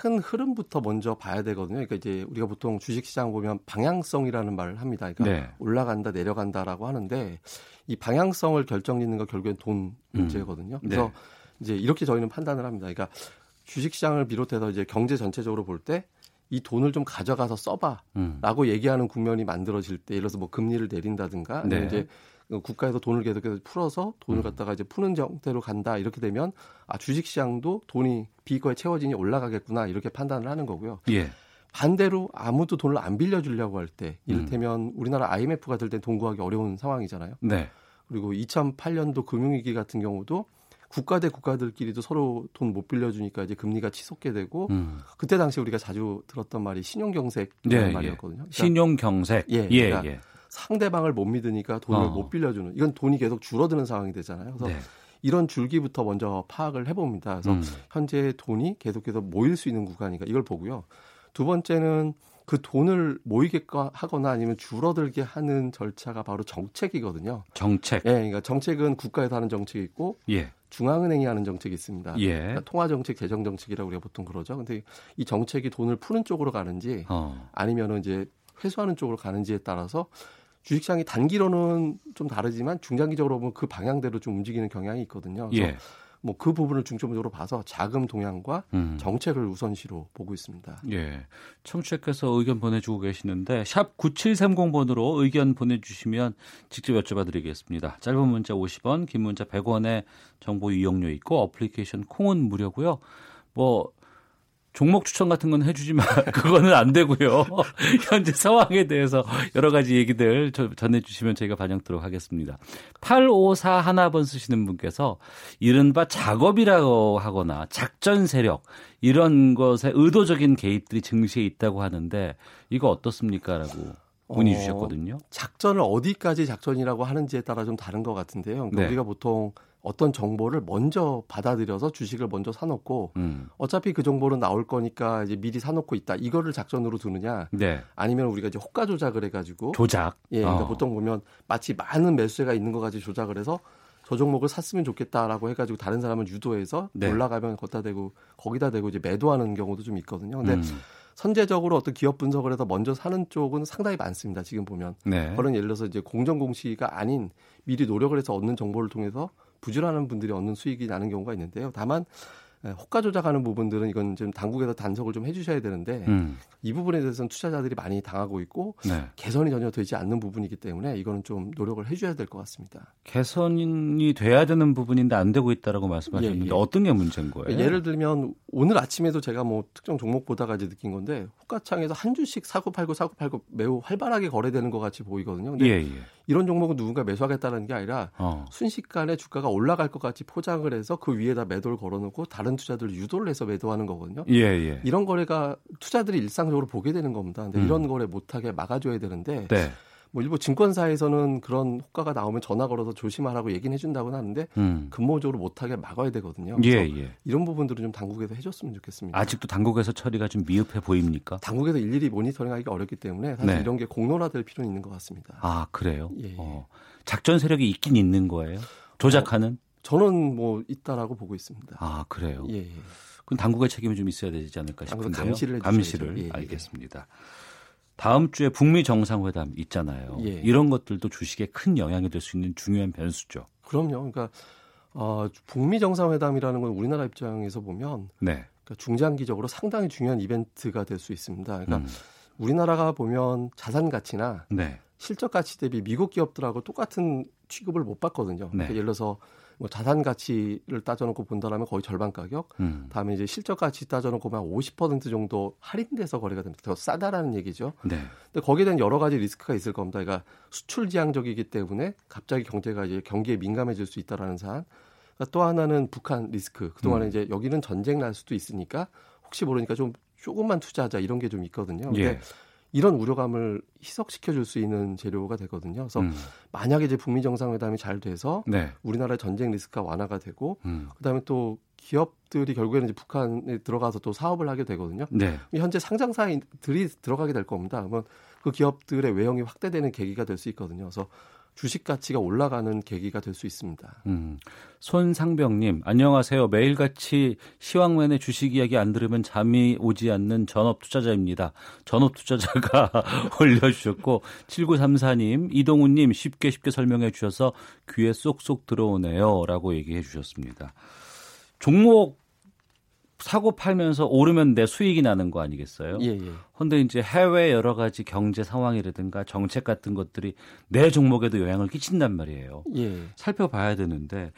큰 흐름부터 먼저 봐야 되거든요. 그러니까 이제 우리가 보통 주식시장 보면 방향성이라는 말을 합니다. 그러니까 네. 올라간다, 내려간다라고 하는데 이 방향성을 결정짓는 거 결국엔 돈 문제거든요. 음. 그래서 네. 이제 이렇게 저희는 판단을 합니다. 그러니까 주식시장을 비롯해서 이제 경제 전체적으로 볼 때 이 돈을 좀 가져가서 써봐. 음. 라고 얘기하는 국면이 만들어질 때, 예를 들어서 뭐 금리를 내린다든가, 네. 이제 국가에서 돈을 계속해서 풀어서 돈을 갖다가 이제 푸는 형태로 간다. 이렇게 되면, 아, 주식 시장도 돈이 비거에 채워지니 올라가겠구나. 이렇게 판단을 하는 거고요. 예. 반대로 아무도 돈을 안 빌려주려고 할 때, 이를테면 우리나라 IMF가 될 때 돈 구하기 어려운 상황이잖아요. 네. 그리고 2008년도 금융위기 같은 경우도 국가 대 국가들끼리도 서로 돈 못 빌려주니까 이제 금리가 치솟게 되고 음. 그때 당시 우리가 자주 들었던 말이 신용경색이라는 네, 예. 말이었거든요. 그러니까 신용경색. 예, 예, 그러니까 예. 상대방을 못 믿으니까 돈을 어. 못 빌려주는 이건 돈이 계속 줄어드는 상황이 되잖아요. 그래서 네. 이런 줄기부터 먼저 파악을 해봅니다. 그래서 음. 현재 돈이 계속해서 모일 수 있는 구간이니까 이걸 보고요. 두 번째는 그 돈을 모이게 하거나 아니면 줄어들게 하는 절차가 바로 정책이거든요. 정책. 예, 그러니까 정책은 국가에서 하는 정책이 있고 예. 중앙은행이 하는 정책이 있습니다. 예. 그러니까 통화정책, 재정정책이라고 우리가 보통 그러죠. 근데 이 정책이 돈을 푸는 쪽으로 가는지 어. 아니면은 이제 회수하는 쪽으로 가는지에 따라서 주식시장이 단기로는 좀 다르지만 중장기적으로 보면 그 방향대로 좀 움직이는 경향이 있거든요. 그래서 예. 뭐그 부분을 중점적으로 봐서 자금 동향과 음. 정책을 우선시로 보고 있습니다. 예. 청취자께서 의견 보내주고 계시는데 샵 9730번으로 의견 보내주시면 직접 여쭤봐 드리겠습니다. 짧은 문자 50원, 긴 문자 100원의 정보 이용료 있고 어플리케이션 콩은 무료고요. 뭐 종목 추천 같은 건 해주지만 그거는 안 되고요. 현재 상황에 대해서 여러 가지 얘기들 저- 전해주시면 저희가 반영토록 하겠습니다. 854 하나번 쓰시는 분께서 이른바 작업이라고 하거나 작전 세력 이런 것에 의도적인 개입들이 증시에 있다고 하는데 이거 어떻습니까? 라고 문의 어, 주셨거든요. 작전을 어디까지 작전이라고 하는지에 따라 좀 다른 것 같은데요. 그러니까 네. 우리가 보통 어떤 정보를 먼저 받아들여서 주식을 먼저 사놓고 음. 어차피 그 정보는 나올 거니까 이제 미리 사놓고 있다. 이거를 작전으로 두느냐? 네. 아니면 우리가 이제 호가 조작을 해가지고 조작. 예, 그러니까 어. 보통 보면 마치 많은 매수세가 있는 것 같이 조작을 해서 저 종목을 샀으면 좋겠다라고 해가지고 다른 사람을 유도해서 네. 올라가면 거기다 대고 거기다 대고 이제 매도하는 경우도 좀 있거든요. 근데 음. 선제적으로 어떤 기업 분석을 해서 먼저 사는 쪽은 상당히 많습니다. 지금 보면 네. 그런 예를 들어서 이제 공정 공시가 아닌 미리 노력을 해서 얻는 정보를 통해서 부지런한 분들이 얻는 수익이 나는 경우가 있는데요. 다만 에, 호가 조작하는 부분들은 이건 좀 당국에서 단속을 좀 해주셔야 되는데 음. 이 부분에 대해서는 투자자들이 많이 당하고 있고 네. 개선이 전혀 되지 않는 부분이기 때문에 이거는 좀 노력을 해줘야 될 것 같습니다. 개선이 돼야 되는 부분인데 안 되고 있다라고 말씀하셨는데 예, 예. 어떤 게 문제인 거예요? 예를 들면 오늘 아침에도 제가 뭐 특정 종목 보다가 이제 느낀 건데 호가창에서 한 주씩 사고 팔고 사고 팔고 매우 활발하게 거래되는 것 같이 보이거든요. 근데 예, 예. 이런 종목은 누군가 매수하겠다는 게 아니라 어. 순식간에 주가가 올라갈 것 같이 포장을 해서 그 위에다 매도를 걸어놓고 다른 투자들을 유도를 해서 매도하는 거거든요. 예, 예. 이런 거래가 투자들이 일상적으로 보게 되는 겁니다. 근데 음. 이런 거래 못하게 막아줘야 되는데 네. 뭐 일부 증권사에서는 그런 호가가 나오면 전화 걸어서 조심하라고 얘기는 해준다고는 하는데 음. 근본적으로 못하게 막아야 되거든요. 예, 예. 이런 부분들은 좀 당국에서 해줬으면 좋겠습니다. 아직도 당국에서 처리가 좀 미흡해 보입니까? 당국에서 일일이 모니터링하기가 어렵기 때문에 사실 네. 이런 게 공론화될 필요는 있는 것 같습니다. 아 그래요? 예, 예. 어, 작전 세력이 있긴 있는 거예요? 조작하는? 저는 뭐 있다라고 보고 있습니다. 아 그래요? 예, 예. 그럼 당국의 책임이 좀 있어야 되지 않을까 싶은데요. 감시를. 감시를 예, 예. 알겠습니다. 다음 주에 북미 정상회담 있잖아요. 예. 이런 것들도 주식에 큰 영향이 될 수 있는 중요한 변수죠. 그럼요. 그러니까 어, 북미 정상회담이라는 건 우리나라 입장에서 보면 네. 그러니까 중장기적으로 상당히 중요한 이벤트가 될 수 있습니다. 그러니까 음. 우리나라가 보면 자산 가치나 네. 실적 가치 대비 미국 기업들하고 똑같은 취급을 못 받거든요. 네. 그러니까 예를 들어서 뭐 자산 가치를 따져놓고 본다면 거의 절반 가격, 음. 다음에 이제 실적 가치 따져놓고 한50% 정도 할인돼서 거래가 됩니다. 더 싸다라는 얘기죠. 네. 근데 거기에 대한 여러 가지 리스크가 있을 겁니다. 그러니까 수출 지향적이기 때문에 갑자기 경제가 이제 경기에 민감해질 수 있다라는 사안. 그러니까 또 하나는 북한 리스크. 그동안에 음. 이제 여기는 전쟁 날 수도 있으니까 혹시 모르니까 좀 조금만 투자하자 이런 게 좀 있거든요. 근데 예. 이런 우려감을 희석시켜 줄 수 있는 재료가 되거든요. 그래서 음. 만약에 이제 북미 정상회담이 잘 돼서 네. 우리나라의 전쟁 리스크가 완화가 되고 음. 그다음에 또 기업들이 결국에는 이제 북한에 들어가서 또 사업을 하게 되거든요. 네. 현재 상장사들이 들어가게 될 겁니다. 그러면 그 기업들의 외형이 확대되는 계기가 될 수 있거든요. 그래서 주식 가치가 올라가는 계기가 될 수 있습니다. 음. 손상병님, 안녕하세요. 매일같이 시황맨의 주식 이야기 안 들으면 잠이 오지 않는 전업 투자자입니다. 전업 투자자가 올려주셨고, 7934님, 이동우님 쉽게 쉽게 설명해 주셔서 귀에 쏙쏙 들어오네요. 라고 얘기해 주셨습니다. 종목 사고 팔면서 오르면 내 수익이 나는 거 아니겠어요? 예, 예. 근데 이제 해외 여러 가지 경제 상황이라든가 정책 같은 것들이 내 종목에도 영향을 끼친단 말이에요. 예. 살펴봐야 되는데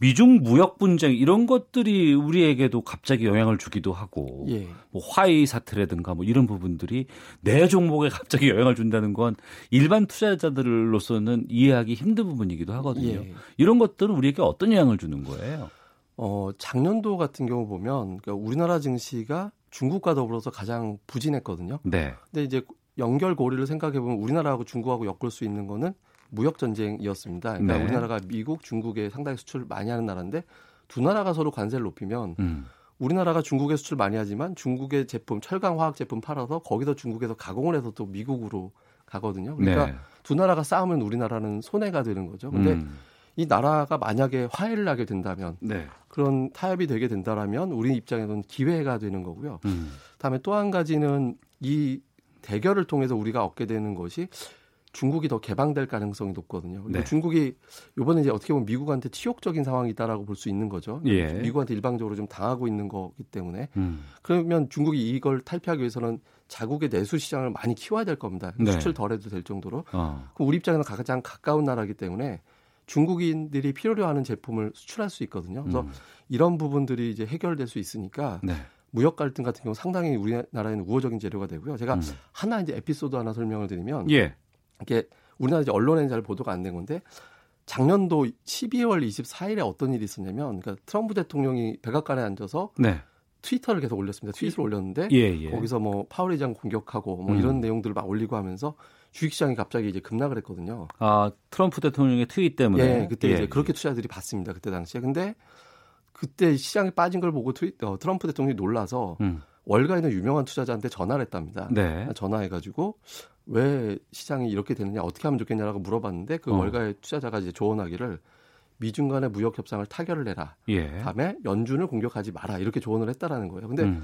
미중 무역 분쟁 이런 것들이 우리에게도 갑자기 영향을 주기도 하고 예. 뭐 화이 사태라든가 뭐 이런 부분들이 내 종목에 갑자기 영향을 준다는 건 일반 투자자들로서는 이해하기 힘든 부분이기도 하거든요. 예. 이런 것들은 우리에게 어떤 영향을 주는 거예요? 어, 작년도 같은 경우 보면 그러니까 우리나라 증시가 중국과 더불어서 가장 부진했거든요. 네. 근데 이제 연결 고리를 생각해 보면 우리나라하고 중국하고 엮을 수 있는 거는 무역 전쟁이었습니다. 그러니까 네. 우리나라가 미국, 중국에 상당히 수출 많이 하는 나라인데 두 나라가 서로 관세를 높이면 음. 우리나라가 중국에 수출 많이 하지만 중국의 제품, 철강 화학 제품 팔아서 거기서 중국에서 가공을 해서 또 미국으로 가거든요. 그러니까 네. 두 나라가 싸우면 우리나라는 손해가 되는 거죠. 근데 음. 이 나라가 만약에 화해를 하게 된다면 네. 그런 타협이 되게 된다라면 우리 입장에서는 기회가 되는 거고요. 음. 다음에 또 한 가지는 이 대결을 통해서 우리가 얻게 되는 것이 중국이 더 개방될 가능성이 높거든요. 그리고 네. 중국이 이번에 이제 어떻게 보면 미국한테 치욕적인 상황이 있다라고 볼 수 있는 거죠. 예. 미국한테 일방적으로 좀 당하고 있는 거기 때문에 음. 그러면 중국이 이걸 탈피하기 위해서는 자국의 내수 시장을 많이 키워야 될 겁니다. 네. 수출 덜해도 될 정도로. 어. 그럼 우리 입장에서 가장 가까운 나라이기 때문에 중국인들이 필요로 하는 제품을 수출할 수 있거든요. 그래서 음. 이런 부분들이 이제 해결될 수 있으니까 네. 무역 갈등 같은 경우 상당히 우리나라에는 우호적인 재료가 되고요. 제가 음. 하나 이제 에피소드 하나 설명을 드리면 예. 이게 우리나라 이제 언론에는 잘 보도가 안 된 건데 작년도 12월 24일에 어떤 일이 있었냐면 그러니까 트럼프 대통령이 백악관에 앉아서 네. 트위터를 계속 올렸습니다. 트윗을 올렸는데 예, 예. 거기서 뭐 파월 의장 공격하고 뭐 음. 이런 내용들을 막 올리고 하면서 주식시장이 갑자기 이제 급락을 했거든요. 아 트럼프 대통령의 트윗 때문에. 예, 그때 예, 이제 그렇게 투자들이 봤습니다. 그때 당시에. 근데 그때 시장이 빠진 걸 보고 트윗, 어, 트럼프 대통령이 놀라서 음. 월가에 있는 유명한 투자자한테 전화를 했답니다. 네. 전화해가지고 왜 시장이 이렇게 되느냐, 어떻게 하면 좋겠냐라고 물어봤는데 그 어. 월가의 투자자가 이제 조언하기를 미중 간의 무역 협상을 타결을 해라. 예. 다음에 연준을 공격하지 마라. 이렇게 조언을 했다라는 거예요. 근데 음.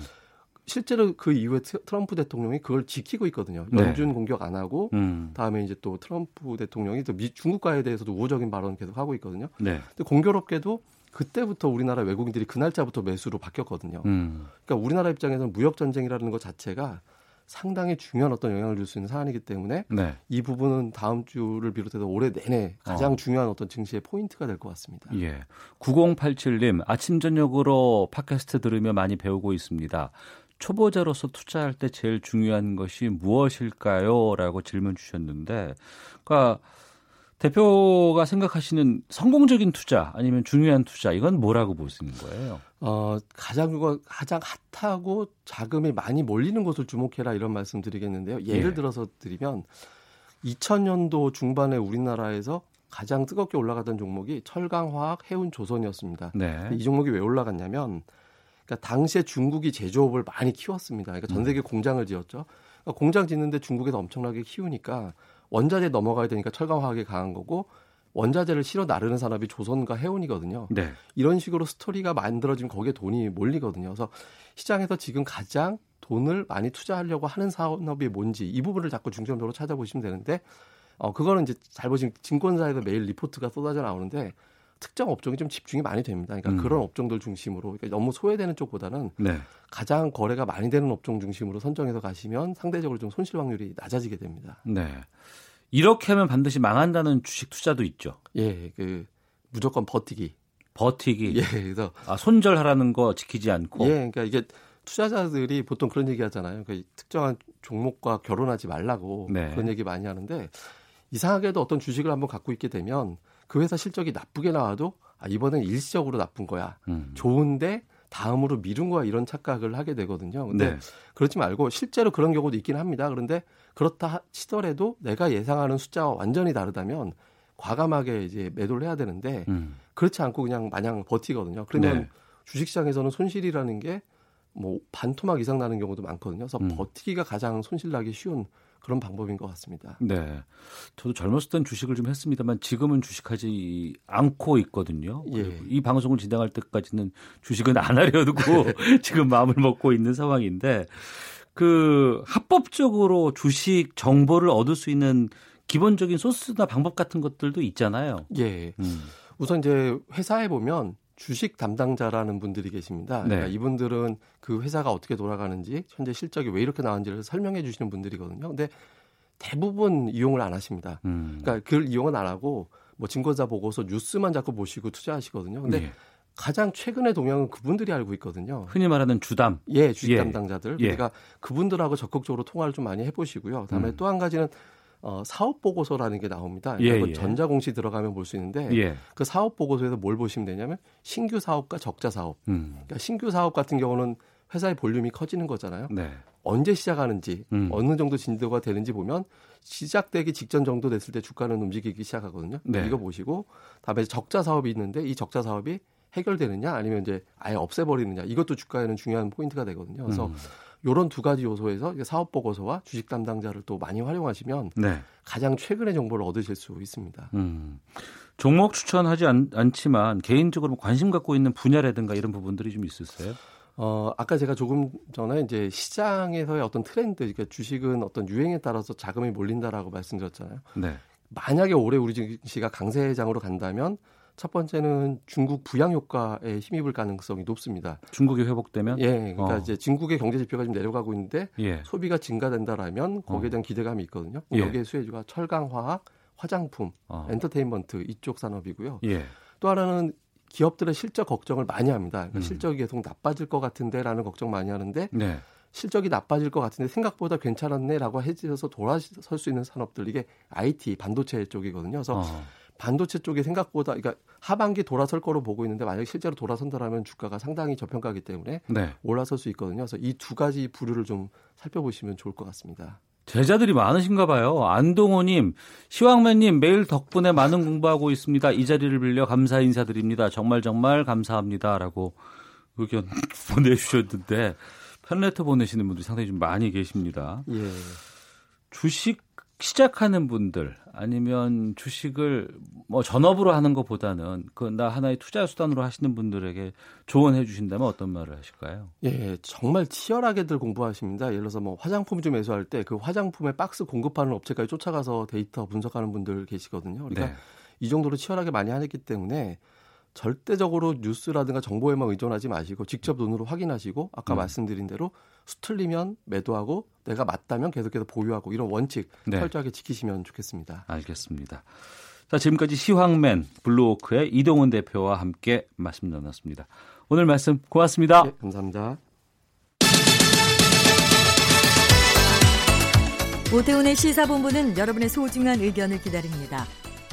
실제로 그 이후에 트- 트럼프 대통령이 그걸 지키고 있거든요. 네. 연준 공격 안 하고 음. 다음에 이제 또 트럼프 대통령이 또 미, 중국과에 대해서도 우호적인 발언 계속 하고 있거든요. 네. 근데 공교롭게도 그때부터 우리나라 외국인들이 그 날짜부터 매수로 바뀌었거든요. 음. 그러니까 우리나라 입장에서는 무역 전쟁이라는 것 자체가 상당히 중요한 어떤 영향을 줄 수 있는 사안이기 때문에 네. 이 부분은 다음 주를 비롯해서 올해 내내 가장 어. 중요한 어떤 증시의 포인트가 될 것 같습니다. 예. 9087님, 아침 저녁으로 팟캐스트 들으며 많이 배우고 있습니다. 초보자로서 투자할 때 제일 중요한 것이 무엇일까요? 라고 질문 주셨는데, 그러니까 대표가 생각하시는 성공적인 투자 아니면 중요한 투자 이건 뭐라고 보시는 거예요? 어, 가장 가장 핫하고 자금이 많이 몰리는 곳을 주목해라 이런 말씀 드리겠는데요. 예를 예. 들어서 드리면 2000년도 중반에 우리나라에서 가장 뜨겁게 올라가던 종목이 철강, 화학, 해운, 조선이었습니다. 네. 이 종목이 왜 올라갔냐면 그러니까 당시에 중국이 제조업을 많이 키웠습니다. 그러니까 전 세계 공장을 지었죠. 그러니까 공장 짓는데 중국에서 엄청나게 키우니까 원자재 넘어가야 되니까 철강 화학이 강한 거고 원자재를 실어 나르는 산업이 조선과 해운이거든요. 네. 이런 식으로 스토리가 만들어지면 거기에 돈이 몰리거든요. 그래서 시장에서 지금 가장 돈을 많이 투자하려고 하는 산업이 뭔지 이 부분을 자꾸 중점적으로 찾아보시면 되는데 어 그거는 이제 잘 보시면 증권사에서 매일 리포트가 쏟아져 나오는데 특정 업종이 좀 집중이 많이 됩니다. 그러니까 음. 그런 업종들 중심으로 그러니까 너무 소외되는 쪽보다는 네. 가장 거래가 많이 되는 업종 중심으로 선정해서 가시면 상대적으로 좀 손실 확률이 낮아지게 됩니다. 네. 이렇게 하면 반드시 망한다는 주식 투자도 있죠. 예, 그 무조건 버티기. 버티기. 예, 그래서 아, 손절하라는 거 지키지 않고. 예, 그러니까 이게 투자자들이 보통 그런 얘기 하잖아요. 그러니까 특정한 종목과 결혼하지 말라고 네. 그런 얘기 많이 하는데 이상하게도 어떤 주식을 한번 갖고 있게 되면 그 회사 실적이 나쁘게 나와도 아, 이번엔 일시적으로 나쁜 거야. 음. 좋은데 다음으로 미룬 거야 이런 착각을 하게 되거든요. 근데 네. 그렇지 말고 실제로 그런 경우도 있긴 합니다. 그런데 그렇다 치더라도 내가 예상하는 숫자와 완전히 다르다면 과감하게 이제 매도를 해야 되는데 음. 그렇지 않고 그냥 마냥 버티거든요. 그러면 네. 주식시장에서는 손실이라는 게 뭐 반토막 이상 나는 경우도 많거든요. 그래서 음. 버티기가 가장 손실 나기 쉬운 그런 방법인 것 같습니다. 네. 저도 젊었을 땐 주식을 좀 했습니다만 지금은 주식하지 않고 있거든요. 예. 이 방송을 진행할 때까지는 주식은 안 하려고 지금 마음을 먹고 있는 상황인데 그 합법적으로 주식 정보를 얻을 수 있는 기본적인 소스나 방법 같은 것들도 있잖아요. 예. 음. 우선 이제 회사에 보면 주식 담당자라는 분들이 계십니다. 그러니까 네. 이분들은 그 회사가 어떻게 돌아가는지 현재 실적이 왜 이렇게 나왔는지를 설명해 주시는 분들이거든요. 근데 대부분 이용을 안 하십니다. 음. 그러니까 그걸 이용은 안 하고 뭐 증권사 보고서 뉴스만 자꾸 보시고 투자하시거든요. 근데 예. 가장 최근의 동향은 그분들이 알고 있거든요. 흔히 말하는 주담. 예, 주식 예. 담당자들. 예. 그러니까 그분들하고 적극적으로 통화를 좀 많이 해보시고요. 그다음에 음. 또한 가지는 어, 사업 보고서라는 게 나옵니다. 예, 그러니까 예. 전자공시 들어가면 볼 수 있는데 예. 그 사업 보고서에서 뭘 보시면 되냐면 신규 사업과 적자 사업. 음. 그러니까 신규 사업 같은 경우는 회사의 볼륨이 커지는 거잖아요. 네. 언제 시작하는지 음. 어느 정도 진도가 되는지 보면 시작되기 직전 정도 됐을 때 주가는 움직이기 시작하거든요. 네. 이거 보시고 다음에 적자 사업이 있는데 이 적자 사업이 해결되느냐 아니면 이제 아예 없애버리느냐 이것도 주가에는 중요한 포인트가 되거든요. 그래서 음. 이런 두 가지 요소에서 사업 보고서와 주식 담당자를 또 많이 활용하시면 네. 가장 최근의 정보를 얻으실 수 있습니다. 음. 종목 추천하지 않, 않지만 개인적으로 관심 갖고 있는 분야라든가 이런 부분들이 좀 있으세요? 어, 아까 제가 조금 전에 이제 시장에서의 어떤 트렌드, 그러니까 주식은 어떤 유행에 따라서 자금이 몰린다라고 말씀드렸잖아요. 네. 만약에 올해 우리 증시가 강세장으로 간다면 첫 번째는 중국 부양 효과에 힘입을 가능성이 높습니다. 중국이 회복되면 예, 그러니까 어. 이제 중국의 경제 지표가 지금 내려가고 있는데 예. 소비가 증가된다라면 거기에 어. 대한 기대감이 있거든요. 예. 여기에 수혜주가 철강, 화학, 화장품, 어. 엔터테인먼트 이쪽 산업이고요. 예. 또 하나는 기업들의 실적 걱정을 많이 합니다. 그러니까 음. 실적이 계속 나빠질 것 같은데라는 걱정 많이 하는데 네. 실적이 나빠질 것 같은데 생각보다 괜찮았네라고 해지셔서 돌아설 수 있는 산업들 이게 IT 반도체 쪽이거든요. 그래서 어. 반도체 쪽이 생각보다 그러니까 하반기 돌아설 거로 보고 있는데 만약 에 실제로 돌아선다라면 주가가 상당히 저평가이기 때문에 네. 올라설 수 있거든요. 그래서 이 두 가지 부류를 좀 살펴보시면 좋을 것 같습니다. 제자들이 많으신가 봐요. 안동호님, 시황맨님 매일 덕분에 많은 공부하고 있습니다. 이 자리를 빌려 감사 인사드립니다. 정말 정말 감사합니다 라고 의견 보내주셨는데 팬레터 보내시는 분들이 상당히 좀 많이 계십니다. 예. 주식 시작하는 분들 아니면 주식을 뭐 전업으로 하는 것보다는 그 나 하나의 투자 수단으로 하시는 분들에게 조언해 주신다면 어떤 말을 하실까요? 예, 정말 치열하게들 공부하십니다. 예를 들어서 뭐 화장품 좀 매수할 때 그 화장품의 박스 공급하는 업체까지 쫓아가서 데이터 분석하는 분들 계시거든요. 그러니까 네. 이 정도로 치열하게 많이 하기 때문에 절대적으로 뉴스라든가 정보에만 의존하지 마시고 직접 눈으로 확인하시고 아까 음. 말씀드린 대로 수틀리면 매도하고 내가 맞다면 계속해서 보유하고 이런 원칙 네. 철저하게 지키시면 좋겠습니다. 알겠습니다. 자, 지금까지 시황맨 블루워크의 이동훈 대표와 함께 말씀 나눴습니다. 오늘 말씀 고맙습니다. 네, 감사합니다. 오태훈의 시사본부는 여러분의 소중한 의견을 기다립니다.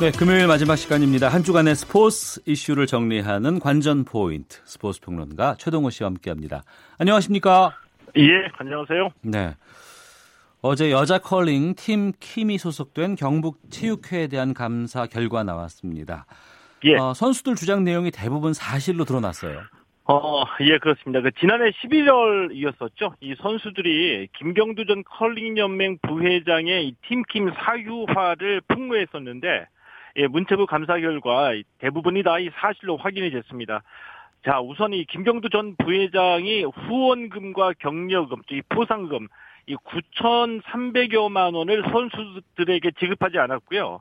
네, 금요일 마지막 시간입니다. 한 주간의 스포츠 이슈를 정리하는 관전 포인트 스포츠 평론가 최동호 씨와 함께합니다. 안녕하십니까? 예, 안녕하세요. 네. 어제 여자 컬링 팀 킴이 소속된 경북 체육회에 대한 감사 결과 나왔습니다. 예. 어, 선수들 주장 내용이 대부분 사실로 드러났어요. 어, 예, 그렇습니다. 그 지난해 11월이었었죠. 이 선수들이 김경두 전 컬링 연맹 부회장의 이 팀킴 사유화를 폭로했었는데 예, 문체부 감사 결과 대부분이 다 이 사실로 확인이 됐습니다. 자, 우선 이 김경두 전 부회장이 후원금과 격려금, 이 포상금, 이 9,300여만 원을 선수들에게 지급하지 않았고요.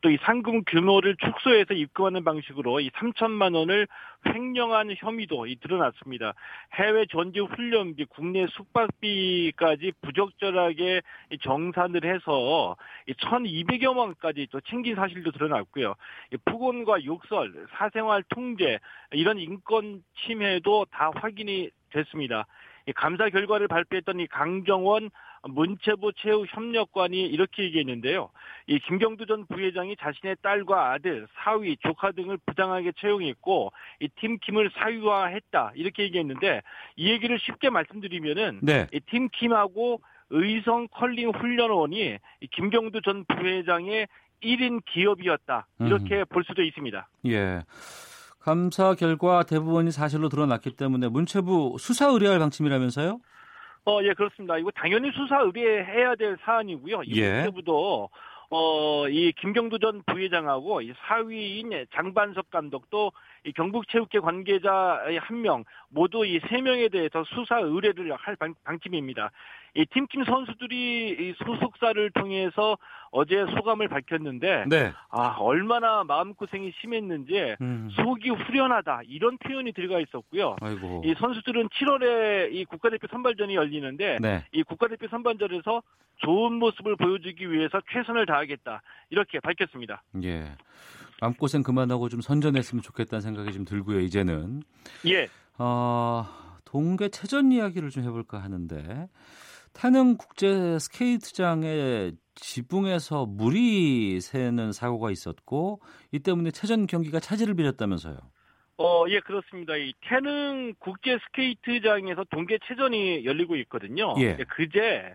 또 이 상금 규모를 축소해서 입금하는 방식으로 이 3천만 원을 횡령한 혐의도 이 드러났습니다. 해외 전지 훈련비, 국내 숙박비까지 부적절하게 이 정산을 해서 이 1,200여 원까지 또 챙긴 사실도 드러났고요. 이 폭언과 욕설, 사생활 통제 이런 인권 침해도 다 확인이 됐습니다. 이 감사 결과를 발표했던 이 강정원 문체부 체육협력관이 이렇게 얘기했는데요. 이 김경두 전 부회장이 자신의 딸과 아들, 사위, 조카 등을 부당하게 채용했고 이 팀킴을 사유화했다 이렇게 얘기했는데 이 얘기를 쉽게 말씀드리면은 네. 이 팀킴하고 의성 컬링 훈련원이 이 김경두 전 부회장의 1인 기업이었다 이렇게 볼 수도 있습니다. 예. 감사 결과 대부분이 사실로 드러났기 때문에 문체부 수사 의뢰할 방침이라면서요? 어, 예, 그렇습니다. 이거 당연히 수사 의뢰해야 될 사안이고요. 이 예. 문체부도 어, 이 김경두 전 부회장하고 이 사위인 장반석 감독도 이 경북체육회 관계자 한명 모두 이 세 명에 대해서 수사 의뢰를 할 방, 방침입니다. 이 팀팀 선수들이 이 소속사를 통해서 어제 소감을 밝혔는데 네. 아 얼마나 마음고생이 심했는지 음. 속이 후련하다 이런 표현이 들어가 있었고요. 아이고. 이 선수들은 7월에 이 국가대표 선발전이 열리는데 네. 이 국가대표 선발전에서 좋은 모습을 보여주기 위해서 최선을 다하겠다 이렇게 밝혔습니다. 예. 마음고생 그만하고 좀 선전했으면 좋겠다는 생각이 좀 들고요, 이제는. 예. 어, 동계 체전 이야기를 좀 해볼까 하는데, 태릉 국제 스케이트장에 지붕에서 물이 새는 사고가 있었고, 이 때문에 체전 경기가 차질을 빚었다면서요. 어, 예, 그렇습니다. 이 태릉 국제 스케이트장에서 동계 체전이 열리고 있거든요. 예. 그제, 예,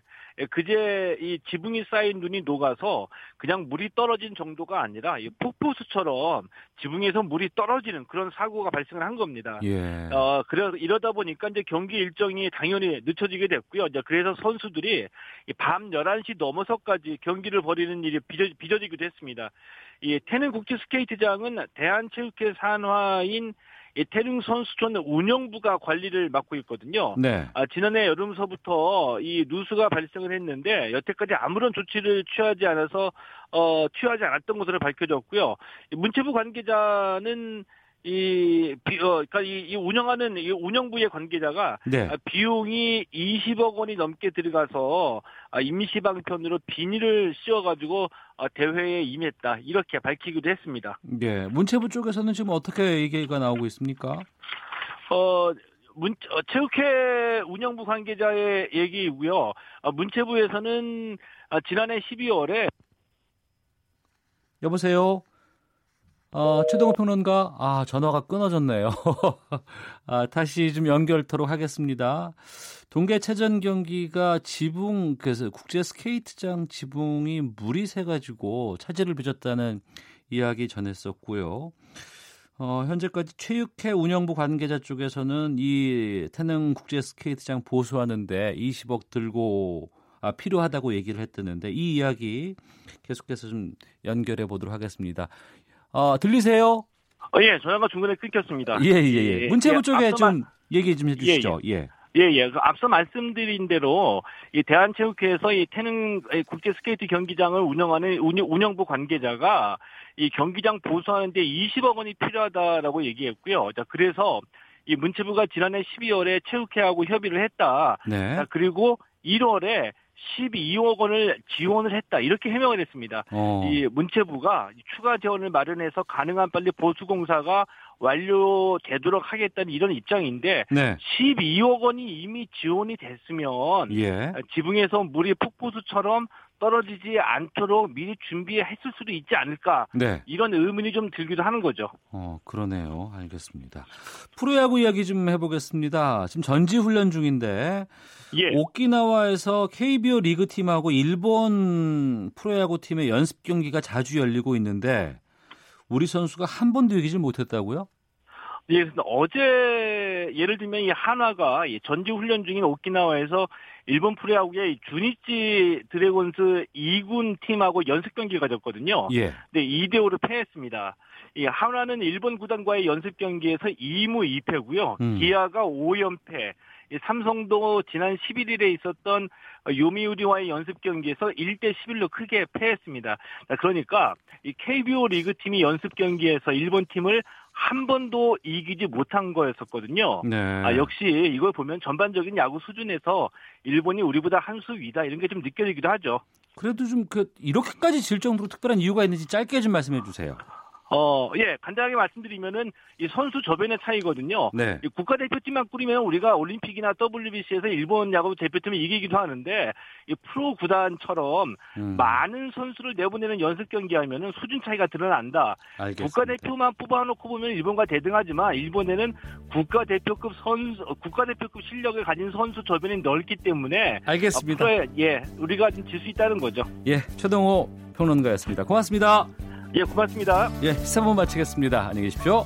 그제 이 지붕이 쌓인 눈이 녹아서 그냥 물이 떨어진 정도가 아니라 이 폭포수처럼 지붕에서 물이 떨어지는 그런 사고가 발생을 한 겁니다. 예. 어, 그래 이러다 보니까 이제 경기 일정이 당연히 늦춰지게 됐고요. 이제 그래서 선수들이 이밤 11시 넘어서까지 경기를 벌이는 일이 빚어, 빚어지기도 했습니다. 이 태릉 국제 스케이트장은 대한체육회 산하인 이 태릉 선수촌 운영부가 관리를 맡고 있거든요. 네. 아, 지난해 여름서부터 이 누수가 발생을 했는데 여태까지 아무런 조치를 취하지 않아서 어 취하지 않았던 것으로 밝혀졌고요. 이 문체부 관계자는 이, 비, 어, 그니까 이, 이 운영하는 이 운영부의 관계자가 네. 아, 비용이 20억 원이 넘게 들어가서 아, 임시방편으로 비닐을 씌워가지고 아, 대회에 임했다 이렇게 밝히기도 했습니다. 예. 문체부 쪽에서는 지금 어떻게 얘기가 나오고 있습니까? 어, 문, 어, 체육회 운영부 관계자의 얘기이고요. 어, 문체부에서는 아, 지난해 12월에 여보세요? 어, 최동호 평론가, 아, 전화가 끊어졌네요. 아, 다시 좀 연결토록 하겠습니다. 동계체전 경기가 지붕, 그래서 국제 스케이트장 지붕이 물이 새가지고 차질을 빚었다는 이야기 전했었고요. 어, 현재까지 체육회 운영부 관계자 쪽에서는 이 태릉 국제 스케이트장 보수하는데 20억 들고 아, 필요하다고 얘기를 했었는데 이 이야기 계속해서 좀 연결해 보도록 하겠습니다. 어, 들리세요? 어, 예, 전화가 중간에 끊겼습니다. 예, 예, 예. 문체부 예, 쪽에 앞서 좀 말- 얘기 좀 해주시죠. 예. 예, 예. 그 앞서 말씀드린 대로 이 대한체육회에서 이 태릉 국제 스케이트 경기장을 운영하는 운영, 운영 부 관계자가 이 경기장 보수하는데 20억 원이 필요하다라고 얘기했고요. 자, 그래서 이 문체부가 지난해 12월에 체육회하고 협의를 했다. 네. 자, 그리고 1월에 12억 원을 지원을 했다 이렇게 해명을 했습니다. 어. 이 문체부가 추가 재원을 마련해서 가능한 빨리 보수 공사가 완료되도록 하겠다는 이런 입장인데 네. 12억 원이 이미 지원이 됐으면 예. 지붕에서 물이 폭포수처럼 떨어지지 않도록 미리 준비했을 수도 있지 않을까 네. 이런 의문이 좀 들기도 하는 거죠. 어, 그러네요. 알겠습니다. 프로야구 이야기 좀 해보겠습니다. 지금 전지 훈련 중인데 예. 오키나와에서 KBO 리그 팀하고 일본 프로야구 팀의 연습 경기가 자주 열리고 있는데 우리 선수가 한 번도 이기질 못했다고요? 예, 어제 예를 들면 이 한화가 이 전지 훈련 중인 오키나와에서 일본 프로야구의 주니치 드래곤스 2군 팀하고 연습 경기를 가졌거든요. 예. 네, 2대 5로 패했습니다. 이 한화는 일본 구단과의 연습 경기에서 2무 2패고요. 음. 기아가 5연패. 이 삼성도 지난 11일에 있었던 요미우리와의 연습 경기에서 1대 11로 크게 패했습니다. 자, 그러니까 이 KBO 리그 팀이 연습 경기에서 일본 팀을 한 번도 이기지 못한 거였었거든요. 네. 아, 역시 이걸 보면 전반적인 야구 수준에서 일본이 우리보다 한 수 위다 이런 게 좀 느껴지기도 하죠. 그래도 좀 그 이렇게까지 질 정도로 특별한 이유가 있는지 짧게 좀 말씀해 주세요. 어, 예, 간단하게 말씀드리면은 이 선수 저변의 차이거든요. 네. 이 국가대표팀만 꾸리면 우리가 올림픽이나 WBC에서 일본 야구 대표팀을 이기기도 하는데 이 프로 구단처럼 음. 많은 선수를 내보내는 연습 경기 하면은 수준 차이가 드러난다. 알겠습니다. 국가대표만 뽑아놓고 보면 일본과 대등하지만 일본에는 국가대표급 선수, 국가대표급 실력을 가진 선수 저변이 넓기 때문에 알겠습니다. 앞으로의, 예, 우리가 질수 있다는 거죠. 예, 최동호 평론가였습니다. 고맙습니다. 예, 고맙습니다. 예, 시사 본 마치겠습니다. 안녕히 계십시오.